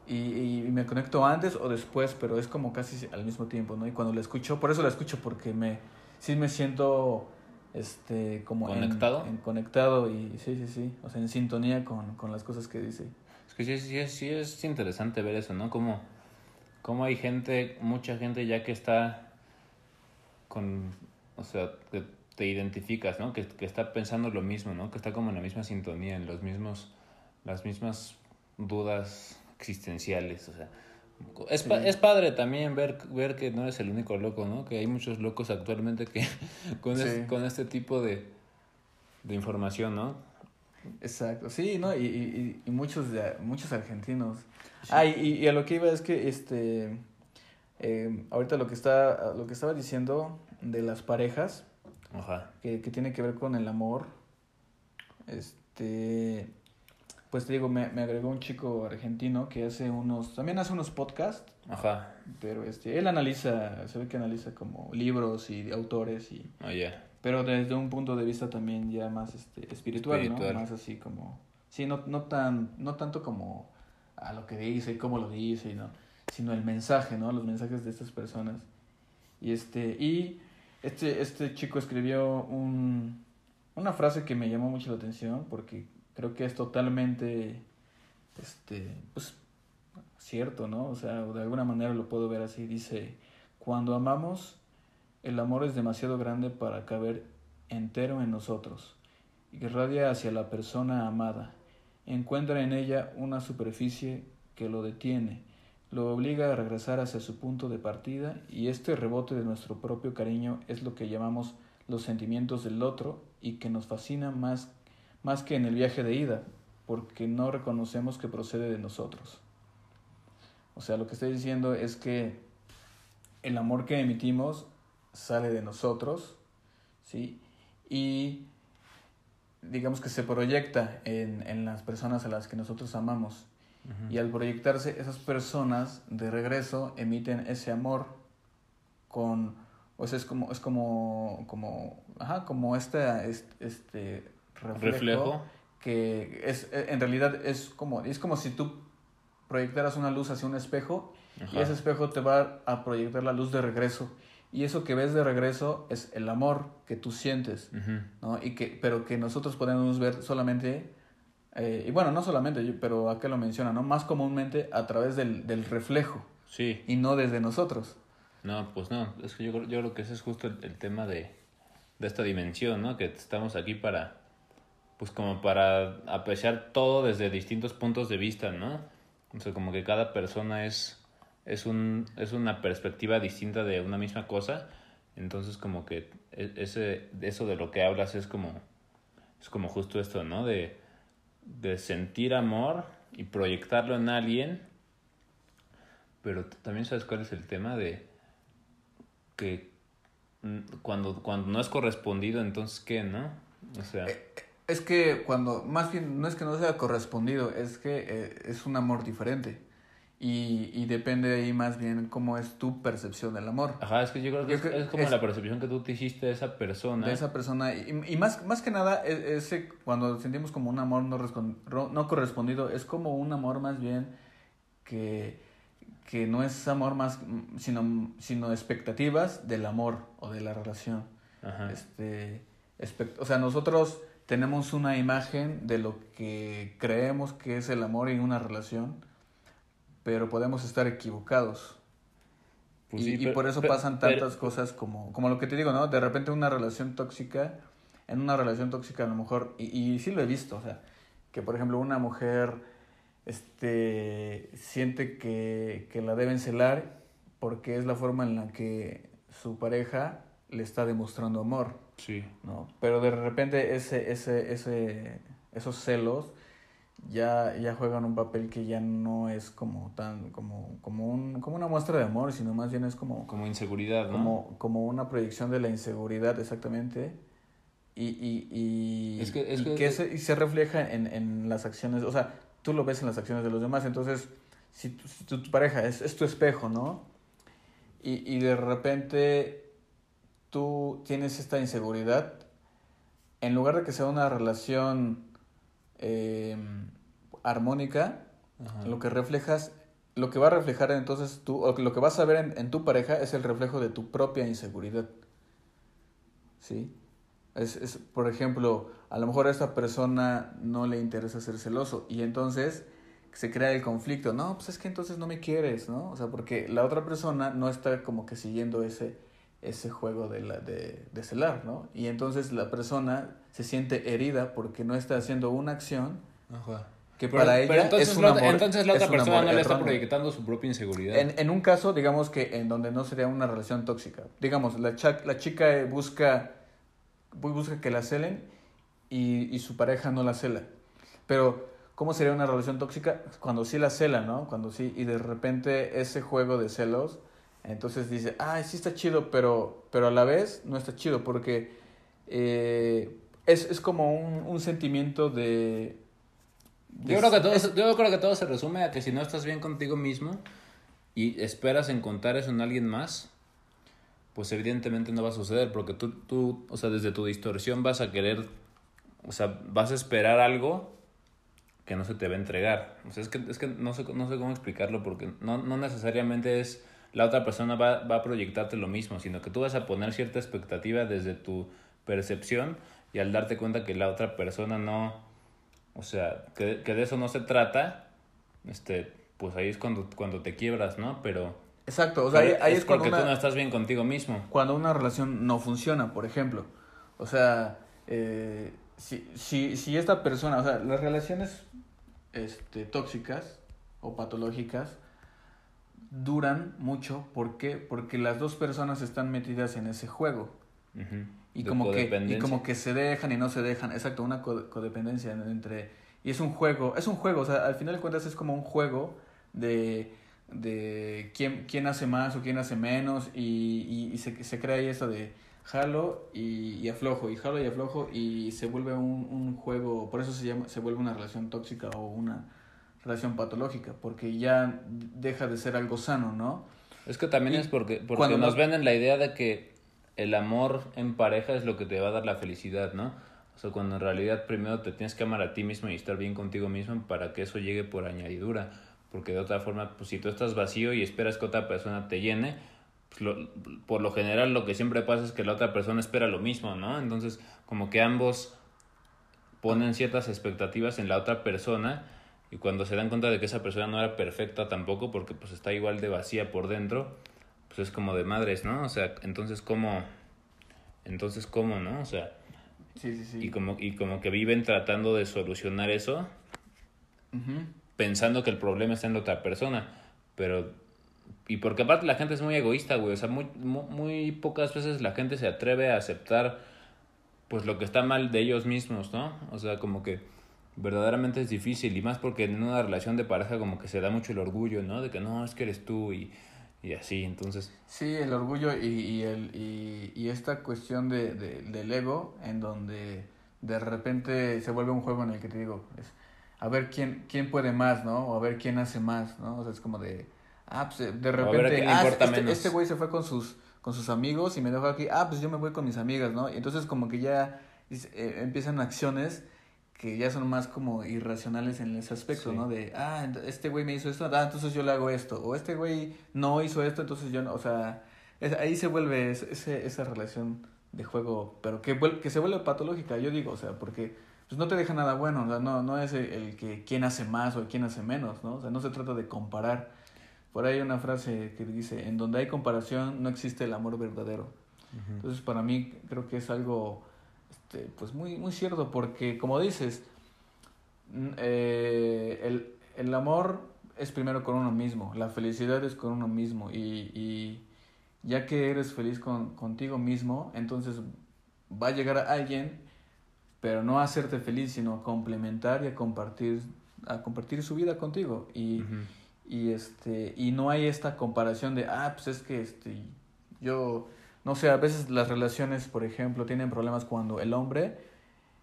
Y, y me conecto antes o después, pero es como casi al mismo tiempo, ¿no? Y cuando la escucho, por eso la escucho, porque me sí me siento este como en- ¿Conectado? En, conectado y sí, sí, sí, o sea, en sintonía con, con las cosas que dice. Es que sí, sí, es- sí es interesante ver eso, ¿no? Como, como hay gente, mucha gente ya que está con, o sea, que te identificas, ¿no? Que, que está pensando lo mismo, ¿no? Que está como en la misma sintonía, en los mismos, las mismas dudas existenciales, o sea. Es, pa- es padre también ver, ver que no eres el único loco, ¿no? Que hay muchos locos actualmente que con, Sí. es- con este tipo de, de información, ¿no? Exacto, sí, ¿no? Y, y, y muchos de, muchos argentinos. Ah, y, y a lo que iba es que este eh, ahorita lo que está lo que estaba diciendo de las parejas Ajá. que, que tiene que ver con el amor. Este, pues te digo, me, me agregó un chico argentino que hace unos, también hace unos podcasts, Ajá. pero este, él analiza, se ve que analiza como libros y autores y, Oye. Pero desde un punto de vista también ya más este, espiritual, Espiritual. ¿no? Más así como, sí, no, no tan, no tanto como a lo que dice y cómo lo dice, ¿no? Sino el mensaje, ¿no? Los mensajes de estas personas. Y este, y este, este chico escribió un, una frase que me llamó mucho la atención porque creo que es totalmente, este, pues, cierto, ¿no? O sea, de alguna manera lo puedo ver así. Dice, cuando amamos, el amor es demasiado grande para caber entero en nosotros. Irradia hacia la persona amada. Encuentra en ella una superficie que lo detiene, lo obliga a regresar hacia su punto de partida y este rebote de nuestro propio cariño es lo que llamamos los sentimientos del otro y que nos fascina más, más que en el viaje de ida, porque no reconocemos que procede de nosotros. O sea, lo que estoy diciendo es que el amor que emitimos sale de nosotros, ¿sí? Y digamos que se proyecta en, en las personas a las que nosotros amamos. Y al proyectarse, esas personas de regreso emiten ese amor con, o sea, es como, es como, como, ajá, como este, este reflejo, que es, en realidad es como, es como si tú proyectaras una luz hacia un espejo y ese espejo te va a proyectar la luz de regreso. Y eso que ves de regreso es el amor que tú sientes, ¿no? Y que, pero que nosotros podemos ver solamente eh, y bueno, no solamente, pero acá lo menciona, ¿no? Más comúnmente a través del, del reflejo. Sí. Y no desde nosotros. No, pues no. Es que yo, yo creo que ese es justo el, tema de, de, esta dimensión, ¿no? Que estamos aquí para, pues como para apreciar todo desde distintos puntos de vista, ¿no? O sea, como que cada persona es, es, un, es una perspectiva distinta de una misma cosa. Entonces, como que e, ese, eso de lo que hablas es como, es como justo esto, ¿no? De de sentir amor y proyectarlo en alguien, pero también sabes cuál es el tema de que cuando, cuando no es correspondido, entonces qué, ¿no? O sea... Eh, es que cuando, más bien, no es que no sea correspondido, es que eh, es un amor diferente. Y, y depende ahí más bien cómo es tu percepción del amor. Ajá, es que yo creo que, es, como la percepción que tú te hiciste de esa persona. De esa persona. Y, y más, más que nada, e, ese, cuando sentimos como un amor no, no correspondido, es como un amor más bien que, que no es amor más, sino, sino expectativas del amor o de la relación. Ajá. Este, o sea, nosotros tenemos una imagen de lo que creemos que es el amor en una relación pero podemos estar equivocados. Pues y, por eso pasan tantas cosas como, como lo que te digo, ¿no? De repente una relación tóxica, en una relación tóxica a lo mejor, y, y sí lo he visto, o sea, que por ejemplo una mujer este, siente que, que la deben celar porque es la forma en la que su pareja le está demostrando amor. Sí. ¿no? Pero de repente ese, ese, ese, esos celos ya, ya juegan un papel que ya no es como tan, como, como, un, como una muestra de amor, sino más bien es como... Como inseguridad, ¿no? Como, como una proyección de la inseguridad, exactamente. Y, y, y, es que, es y que, se, y se refleja en, en las acciones, o sea, tú lo ves en las acciones de los demás, entonces, si tu, si tu, pareja es, es, tu espejo, ¿no? Y, y de repente tú tienes esta inseguridad, en lugar de que sea una relación eh, armónica, lo que reflejas, lo que va a reflejar entonces tú, o lo que vas a ver en, en, tu pareja es el reflejo de tu propia inseguridad. ¿Sí? Es, es, por ejemplo, a lo mejor a esta persona no le interesa ser celoso y entonces se crea el conflicto. No, pues es que entonces no me quieres, ¿no? O sea, porque la otra persona no está como que siguiendo ese, ese juego de, la, de, de celar, ¿no? Y entonces la persona se siente herida porque no está haciendo una acción Ajá. que para ella entonces es un amor, Entonces la otra persona no le está proyectando su propia inseguridad. En, en, un caso, digamos que en donde no sería una relación tóxica. Digamos, la, la chica busca, busca que la celen y, y su pareja no la cela. Pero, ¿cómo sería una relación tóxica? Cuando sí la cela, ¿no? Cuando sí, y de repente ese juego de celos entonces dice, ah, sí está chido, pero, pero a la vez no está chido porque eh, es, es, como un, un sentimiento de... de yo, creo que todo, es, yo creo que todo se resume a que si no estás bien contigo mismo y esperas encontrar eso en alguien más, pues evidentemente no va a suceder porque tú, tú, o sea, desde tu distorsión vas a querer, o sea, vas a esperar algo que no se te va a entregar. O sea, es que, es que no, sé, no sé cómo explicarlo porque no, no necesariamente es la otra persona va, va a proyectarte lo mismo, sino que tú vas a poner cierta expectativa desde tu percepción y al darte cuenta que la otra persona no, o sea, que, que de eso no se trata, este, pues ahí es cuando, cuando te quiebras, ¿no? Pero... Exacto, o sea, ahí, ahí es, es cuando tú no estás bien contigo mismo. Cuando una relación no funciona, por ejemplo. O sea, eh, si, si, si esta persona, o sea, las relaciones este, tóxicas o patológicas duran mucho. ¿Por qué? Porque las dos personas están metidas en ese juego. y, como que, y como que se dejan y no se dejan. Exacto, una codependencia entre... Y es un juego, es un juego, o sea, al final de cuentas es como un juego de, de quién, quién hace más o quién hace menos y, y, se, se crea ahí eso de jalo y, y, aflojo y jalo y aflojo y se vuelve un, un juego, por eso se llama, se vuelve una relación tóxica o una relación patológica, porque ya deja de ser algo sano, ¿no? Es que también es porque, porque nos venden la idea de que el amor en pareja es lo que te va a dar la felicidad, ¿no? O sea, cuando en realidad primero te tienes que amar a ti mismo y estar bien contigo mismo para que eso llegue por añadidura. Porque de otra forma, pues si tú estás vacío y esperas que otra persona te llene, pues por lo general lo que siempre pasa es que la otra persona espera lo mismo, ¿no? Entonces, como que ambos ponen ciertas expectativas en la otra persona y cuando se dan cuenta de que esa persona no era perfecta tampoco porque pues está igual de vacía por dentro, pues es como de madres, ¿no? O sea, entonces cómo, entonces cómo, ¿no? O sea, sí, sí, sí. Y, como, y como que viven tratando de solucionar eso, pensando que el problema está en la otra persona, pero... Y porque aparte la gente es muy egoísta, güey, o sea, muy, muy, muy pocas veces la gente se atreve a aceptar pues lo que está mal de ellos mismos, ¿no? O sea, como que verdaderamente es difícil y más porque en una relación de pareja como que se da mucho el orgullo, ¿no? De que no, es que eres tú y y así, entonces. Sí, el orgullo y, y, el, y, y esta cuestión de, de, del ego, en donde de repente se vuelve un juego en el que te digo, es a ver quién, quién puede más, ¿no? O a ver quién hace más, ¿no? O sea, es como de, ah, pues de repente, ah, este, este güey se fue con sus, con sus amigos y me dejó aquí, ah, pues yo me voy con mis amigas, ¿no? Y entonces como que ya eh, empiezan acciones que ya son más como irracionales en ese aspecto, ¿no? De, ah, este güey me hizo esto, ah, entonces yo le hago esto, o este güey no hizo esto, entonces yo no, o sea, ahí se vuelve ese, esa relación de juego, pero que, que se vuelve patológica, yo digo, o sea, porque pues no te deja nada bueno, o sea, no, no es el, que quién hace más o quién hace menos, ¿no? O sea, no se trata de comparar. Por ahí hay una frase que dice, en donde hay comparación no existe el amor verdadero. Entonces, para mí creo que es algo este, pues muy, muy cierto, porque como dices, eh, el, el, amor es primero con uno mismo, la felicidad es con uno mismo y, y ya que eres feliz con, contigo mismo, entonces va a llegar a alguien, pero no a hacerte feliz, sino a complementar y a compartir, a compartir su vida contigo. Y, y, este, y no hay esta comparación de, ah, pues es que este, yo no sé, a veces las relaciones, por ejemplo, tienen problemas cuando el hombre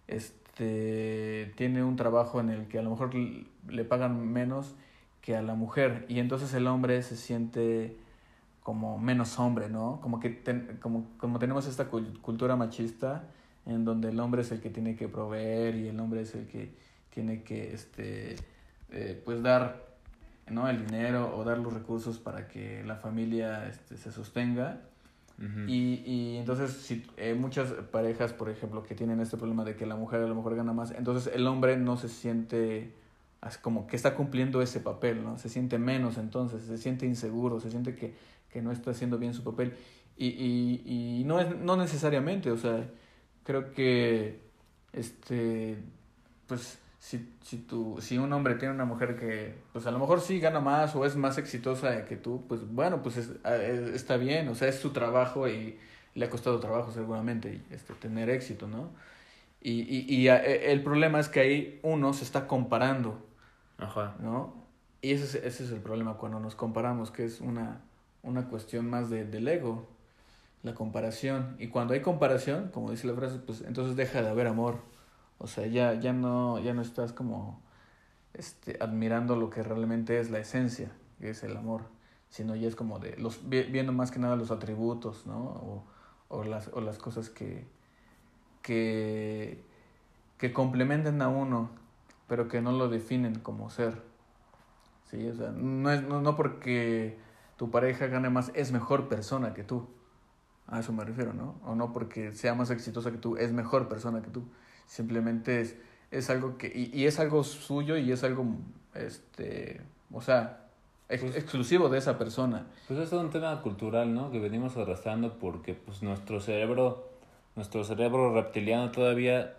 este, tiene un trabajo en el que a lo mejor le pagan menos que a la mujer y entonces el hombre se siente como menos hombre, ¿no? Como que como, como tenemos esta cultura machista en donde el hombre es el que tiene que proveer y el hombre es el que tiene que este eh, pues dar ¿no? el dinero o dar los recursos para que la familia este, se sostenga y, y entonces, si eh, muchas parejas, por ejemplo, que tienen este problema de que la mujer a lo mejor gana más, entonces el hombre no se siente como que está cumpliendo ese papel, ¿no? Se siente menos entonces, se siente inseguro, se siente que, que no está haciendo bien su papel. Y, y, y no, es, no necesariamente, o sea, creo que, este, pues si, si, tu, si un hombre tiene una mujer que, pues a lo mejor sí gana más o es más exitosa que tú, pues bueno, pues es, está bien, o sea, es su trabajo y le ha costado trabajo seguramente este, tener éxito, ¿no? Y, y, y e, el problema es que ahí uno se está comparando, Ajá. ¿no? Y ese es, ese es el problema cuando nos comparamos, que es una, una cuestión más de, del ego, la comparación. Y cuando hay comparación, como dice la frase, pues entonces deja de haber amor. O sea, ya, ya, no, ya no estás como este, admirando lo que realmente es la esencia, que es el amor, sino ya es como de los viendo más que nada los atributos, ¿no? O, o, las, o las cosas que, que, que complementen a uno, pero que no lo definen como ser. Sí, o sea, no, es, no, no porque tu pareja gane más es mejor persona que tú. A eso me refiero, ¿no? O no porque sea más exitosa que tú es mejor persona que tú Simplemente es, es algo que, y, y, es algo suyo y es algo, este, o sea, pues exclusivo de esa persona. Pues es un tema cultural, ¿no? Que venimos arrastrando porque pues nuestro cerebro, nuestro cerebro reptiliano todavía,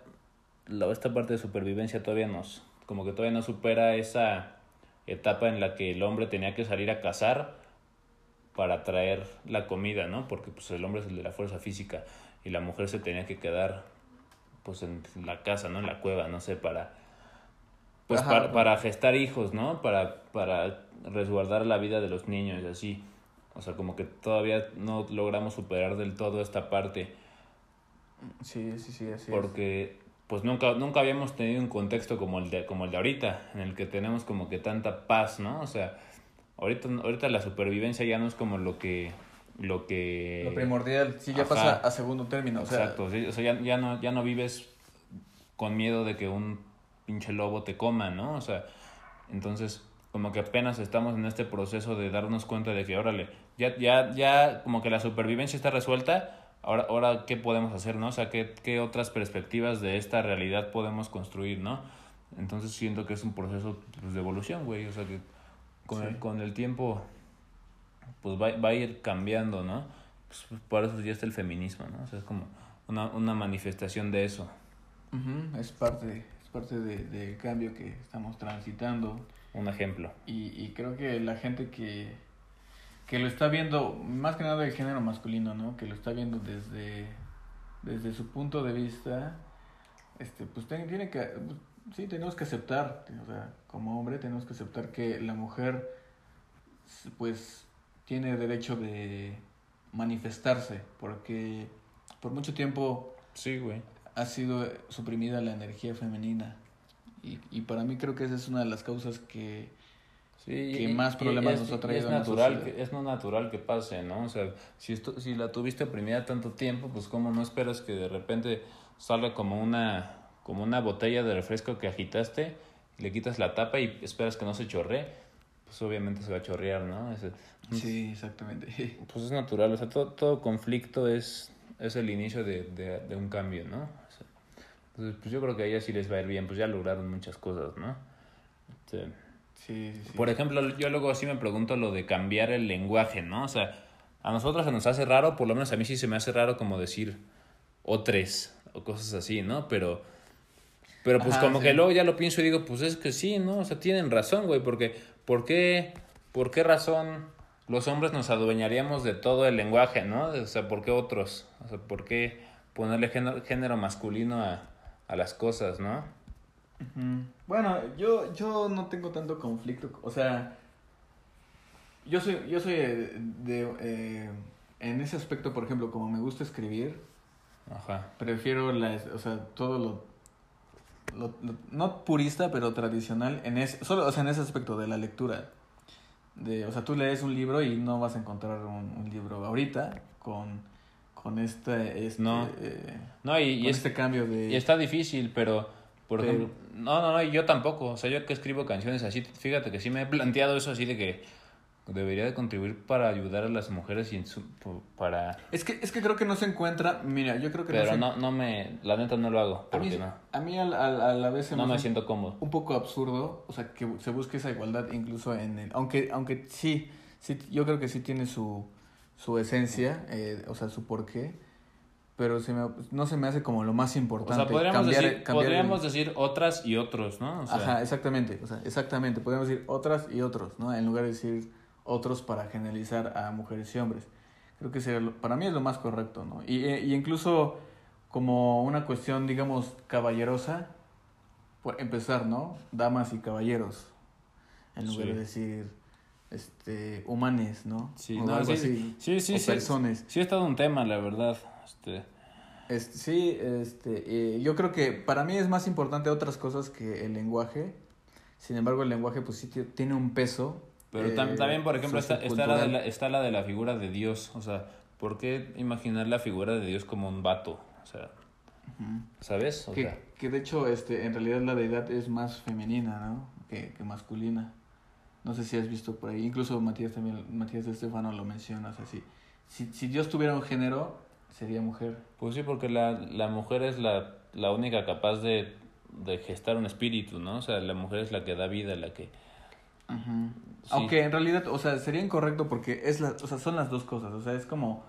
la, esta parte de supervivencia todavía nos, como que todavía no supera esa etapa en la que el hombre tenía que salir a cazar para traer la comida, ¿no? Porque pues el hombre es el de la fuerza física y la mujer se tenía que quedar pues en la casa, ¿no? En la cueva, no sé, para, pues Ajá, para, para gestar hijos, ¿no? Para, para resguardar la vida de los niños y así. O sea, como que todavía no logramos superar del todo esta parte Sí, sí, sí, así es. porque pues nunca, nunca habíamos tenido un contexto como el, de, como el de ahorita, en el que tenemos como que tanta paz, ¿no? O sea, ahorita, ahorita la supervivencia ya no es como lo que... Lo que... Lo primordial, sí, ya Ajá. pasa a segundo término. O sea, Exacto, o sea, ya, ya, no, ya no vives con miedo de que un pinche lobo te coma, ¿no? O sea, entonces como que apenas estamos en este proceso de darnos cuenta de que, órale, ya, ya, ya como que la supervivencia está resuelta, ahora, ahora ¿qué podemos hacer, no? O sea, ¿qué, qué otras perspectivas de esta realidad podemos construir, no? Entonces siento que es un proceso pues, de evolución, güey, o sea, que con, Sí. el, con el tiempo pues va, va a ir cambiando, ¿no? Pues, por eso ya está el feminismo, ¿no? O sea, es como una, una manifestación de eso. ujú, es parte, es parte de- del cambio que estamos transitando. Un ejemplo. Y, y creo que la gente que, que lo está viendo, más que nada el género masculino, ¿no? Que lo está viendo desde, desde su punto de vista, este, pues tiene, tiene que, sí, tenemos que aceptar, o sea, como hombre tenemos que aceptar que la mujer, pues, tiene derecho de manifestarse, porque por mucho tiempo Sí, güey. ha sido suprimida la energía femenina. Y, y para mí creo que esa es una de las causas que, Sí, que más problemas es, nos ha traído Es natural, que, es no natural que pase, ¿no? O sea, si, esto, si la tuviste oprimida tanto tiempo, pues cómo no esperas que de repente salga como una, como una botella de refresco que agitaste, le quitas la tapa y esperas que no se chorree, pues obviamente se va a chorrear, ¿no? Ese- Sí, exactamente. pues es natural, o sea, todo, todo conflicto es, es el inicio de, de, de un cambio, ¿no? O sea, entonces, pues yo creo que a ellas sí les va a ir bien, pues ya lograron muchas cosas, ¿no? Sí, sí, sí. por ejemplo, yo luego sí me pregunto lo de cambiar el lenguaje, ¿no? O sea, a nosotros se nos hace raro, por lo menos a mí sí se me hace raro como decir o tres o cosas así, ¿no? Pero, pero pues Ajá, como sí. que luego ya lo pienso y digo, pues es que sí, ¿no? O sea, tienen razón, güey, porque ¿por qué, por qué razón los hombres nos adueñaríamos de todo el lenguaje, ¿no? O sea, ¿por qué otros? O sea, ¿por qué ponerle género, género masculino a, a las cosas, ¿no? Bueno, yo, yo no tengo tanto conflicto, o sea, yo soy, yo soy eh, de, eh, en ese aspecto, por ejemplo, como me gusta escribir, Ajá. prefiero la, o sea, todo lo, lo, lo- no purista, pero tradicional, en ese, solo, o sea, en ese aspecto de la lectura. De, o sea, tú lees un libro y no vas a encontrar un, un libro ahorita con, con este, este, No. eh, No, y, es, este cambio de... Y está difícil, pero, por ejemplo, no, no, no, y yo tampoco. O sea, yo que escribo canciones así, fíjate que sí me he planteado eso así de que debería de contribuir para ayudar a las mujeres y en su- para... Es que, es que creo que no se encuentra, mira, yo creo que no Pero se no, no me, la neta no lo hago, A mí, no, a, mí al- al- a, la vez se no me me siento cómodo. un poco absurdo, o sea, que se busque esa igualdad incluso en el... Aunque, aunque sí, sí, yo creo que sí tiene su, su esencia, eh, o sea, su porqué, pero se me, no se me hace como lo más O importante. sea, podríamos, cambiar- decir, cambiar el- podríamos decir otras y otros, ¿no? O sea, Ajá, exactamente, o sea, exactamente, podemos decir otras y otros, ¿no? En lugar de decir otros para generalizar a mujeres y hombres. Creo que sería lo- para mí es lo más correcto, ¿no? Y, eh, y incluso como una cuestión, digamos, caballerosa, por empezar, ¿no? Damas y caballeros, en lugar Sí. de decir, este, humanes, ¿no? sí, o no, algo sí, así. sí, sí, o sí, personas. sí, ha estado un tema, la verdad. Este, Este, sí, este, eh, yo creo que para mí es más importante otras cosas que el lenguaje. Sin embargo, el lenguaje pues sí ti- tiene un peso. Pero eh, tam- también, por ejemplo, está, está, la de la, está la de la figura de Dios. O sea, ¿por qué imaginar la figura de Dios como un vato? O sea, Ujú. ¿sabes? O que, sea, que de hecho, este, en realidad la deidad es más femenina, ¿no? Que, que masculina. No sé si has visto por ahí. Incluso Matías también, Matías de Estefano lo menciona. O sea, si, si, si Dios tuviera un género, sería mujer. Pues sí, porque la, la mujer es la, la única capaz de, de gestar un espíritu, ¿no? O sea, la mujer es la que da vida, la que... Sí. Aunque en realidad, o sea, sería incorrecto porque es la, o sea, son las dos cosas. O sea, es como,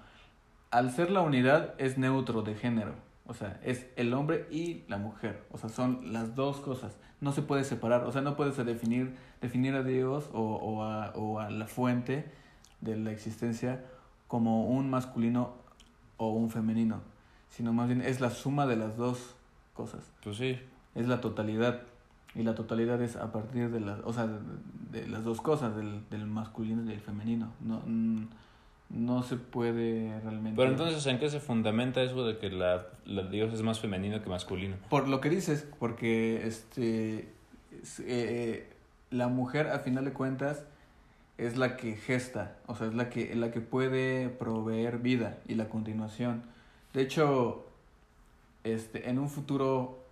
al ser la unidad, es neutro de género. O sea, es el hombre y la mujer. O sea, son las dos cosas. No se puede separar. O sea, no puedes definir, definir a Dios o, o, a, o a la fuente de la existencia como un masculino o un femenino. Sino más bien es la suma de las dos cosas. Pues sí. Es la totalidad. Y la totalidad es a partir de las, o sea, de, las dos cosas, del, del masculino y del femenino. No, no se puede realmente... Pero entonces, ¿en qué se fundamenta eso de que la, la Dios es más femenino que masculino? Por lo que dices, porque este eh, la mujer, a final de cuentas, es la que gesta, o sea, es la que, la que puede proveer vida y la continuación. De hecho, este, en un futuro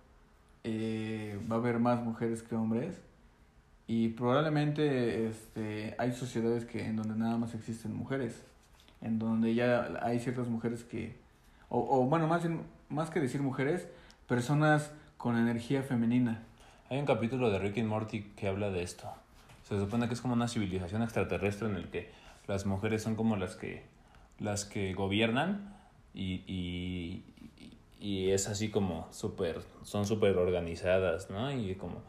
eh, va a haber más mujeres que hombres y probablemente este, hay sociedades que en donde nada más existen mujeres, en donde ya hay ciertas mujeres que, o, o bueno, más, más que decir mujeres, personas con energía femenina. Hay un capítulo de Rick and Morty que habla de esto. Se supone que es como una civilización extraterrestre en el que las mujeres son como las que las que gobiernan y, y, y es así como súper, son súper organizadas, ¿no? Y como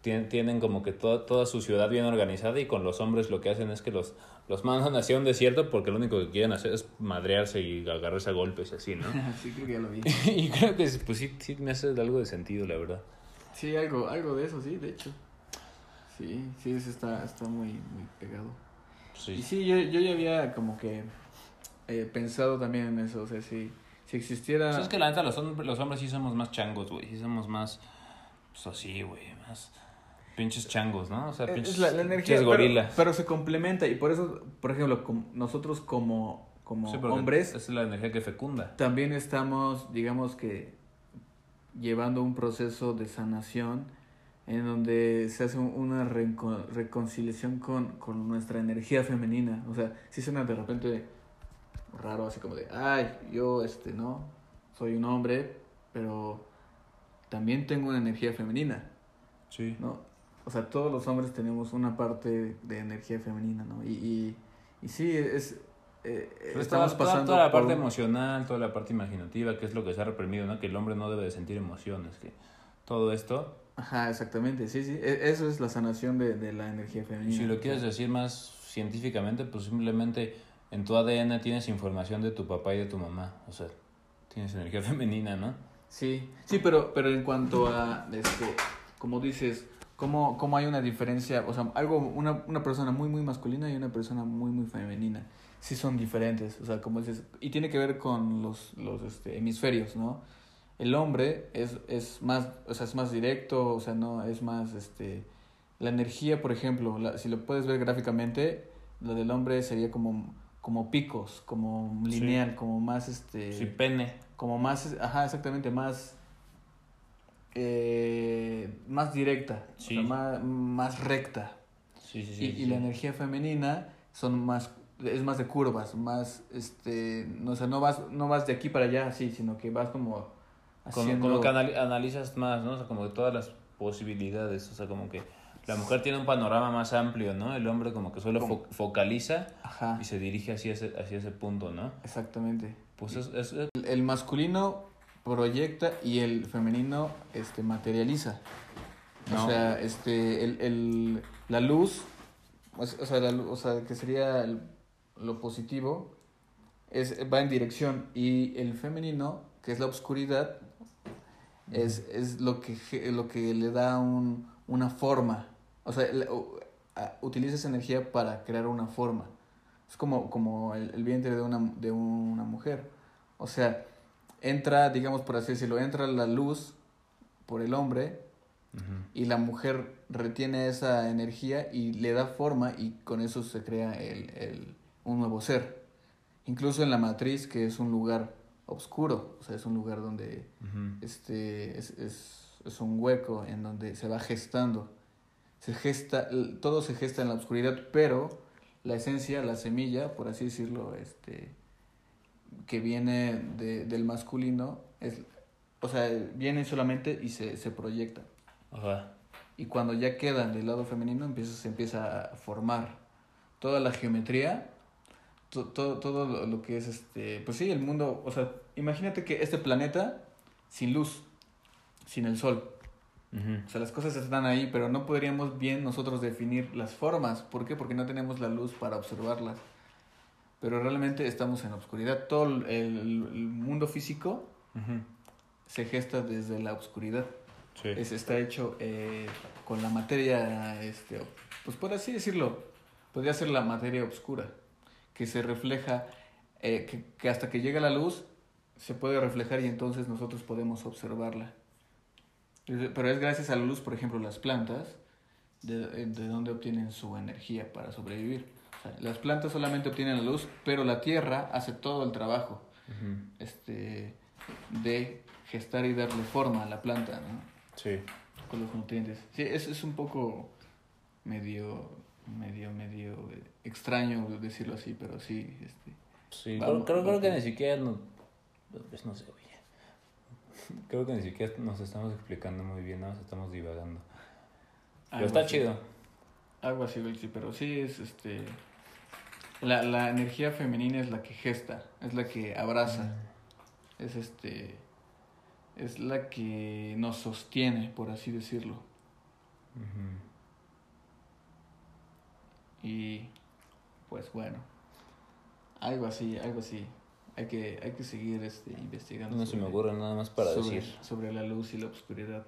tienen, tienen como que toda, toda su ciudad bien organizada y con los hombres lo que hacen es que los, los mandan hacia un desierto porque lo único que quieren hacer es madrearse y agarrarse a golpes y así, ¿no? sí, creo que ya lo vi. y creo que pues sí, sí me hace algo de sentido, la verdad. Sí, algo, algo de eso, sí, de hecho. Sí, sí, eso está, está muy, muy pegado. Sí. Y sí, yo, yo ya había como que eh, pensado también en eso, o sea, si, si existiera... Pues es que la neta, los, los hombres sí somos más changos, güey, sí somos más, pues así, güey, más pinches changos, ¿no? O sea, pinches, la, energía, gorila. Pero, se complementa y por eso, por ejemplo, nosotros como, como hombres... Es la energía que fecunda. También estamos, digamos que, llevando un proceso de sanación en donde se hace una reconciliación con, con nuestra energía femenina. O sea, si suena de repente raro, así como de, ay, yo, este, no, soy un hombre, pero también tengo una energía femenina. Sí. ¿No? O sea, todos los hombres tenemos una parte de energía femenina, ¿no? Y, y, y sí, es... Eh, estamos pasando toda, la parte emocional, toda la parte imaginativa, que es lo que se ha reprimido, ¿no? Que el hombre no debe de sentir emociones, que todo esto... Ajá, exactamente, sí, sí. E, eso es la sanación de, de la energía femenina. Si lo quieres decir más científicamente, pues simplemente en tu ADN tienes información de tu papá y de tu mamá. O sea, tienes energía femenina, ¿no? Sí, sí, pero, pero en cuanto a, este, como dices, ¿cómo, cómo hay una diferencia? O sea, algo, una, una persona muy, muy masculina y una persona muy, muy femenina. Sí son diferentes, o sea, como dices, y tiene que ver con los, los este, hemisferios, ¿no? El hombre es, es más, o sea, es más directo, o sea, no, es más, este, la energía, por ejemplo, la, si lo puedes ver gráficamente, la del hombre sería como como picos, como lineal, como más este... Sí, pene. Como más, ajá, exactamente, más... Eh, más directa, sí. más, más recta. Sí, sí, sí, y, la energía femenina son más es más de curvas, más este, no o no vas no vas de aquí para allá así, sino que vas como haciendo como, que analizas más, ¿no? O sea, como de todas las posibilidades, o sea, como que la mujer tiene un panorama más amplio, ¿no? El hombre como que solo focaliza y se dirige hacia ese, hacia ese punto, ¿no? Exactamente. Pues es, El, masculino proyecta y el femenino este, materializa. O sea, este, el, el, la luz, o sea, o sea que sería lo positivo, es, va en dirección y el femenino, que es la oscuridad, es, es lo, que, lo que le da un, una forma o sea, utiliza esa energía para crear una forma. Es como, como el, vientre de una, de una mujer. O sea, entra, digamos por así decirlo, entra la luz por el hombre y la mujer retiene esa energía y le da forma y con eso se crea el, el, un nuevo ser. Incluso en la matriz, que es un lugar oscuro, o sea, es un lugar donde este, es, es, es un hueco en donde se va gestando se gesta, todo se gesta en la oscuridad, pero la esencia, la semilla, por así decirlo, este, que viene de, del masculino, es, o sea, viene solamente y se, se proyecta. Ajá. Y cuando ya quedan del lado femenino, empieza, se empieza a formar toda la geometría, todo, todo lo que es, este, pues sí, el mundo, o sea, imagínate que este planeta sin luz, sin el sol, o sea, las cosas están ahí, pero no podríamos bien nosotros definir las formas. ¿Por qué? Porque no tenemos la luz para observarlas. Pero realmente estamos en la oscuridad. Todo el, mundo físico se gesta desde la oscuridad. Sí. es, está hecho eh, con la materia, este, pues por así decirlo, podría ser la materia oscura, que se refleja, eh, que, que hasta que llega la luz se puede reflejar y entonces nosotros podemos observarla. Pero es gracias a la luz, por ejemplo, las plantas, de, de donde obtienen su energía para sobrevivir. O sea, las plantas solamente obtienen la luz, pero la tierra hace todo el trabajo este, de gestar y darle forma a la planta, ¿no? Sí. Con los nutrientes. Sí, es, es un poco medio, medio, medio eh, extraño decirlo así, pero sí, este, Sí, Vamos, creo, creo, creo que ni siquiera no, pues no sé, oye. Creo que ni siquiera nos estamos explicando muy bien, nada más estamos divagando. Pero algo está así. chido. Algo así, sí, pero sí es este. La, la energía femenina es la que gesta, es la que abraza, es este. Es la que nos sostiene, por así decirlo. Y pues bueno, algo así, algo así. Hay que, hay que seguir este, investigando. No se me sobre- ocurre nada más para sobre, decir. sobre la luz y la oscuridad.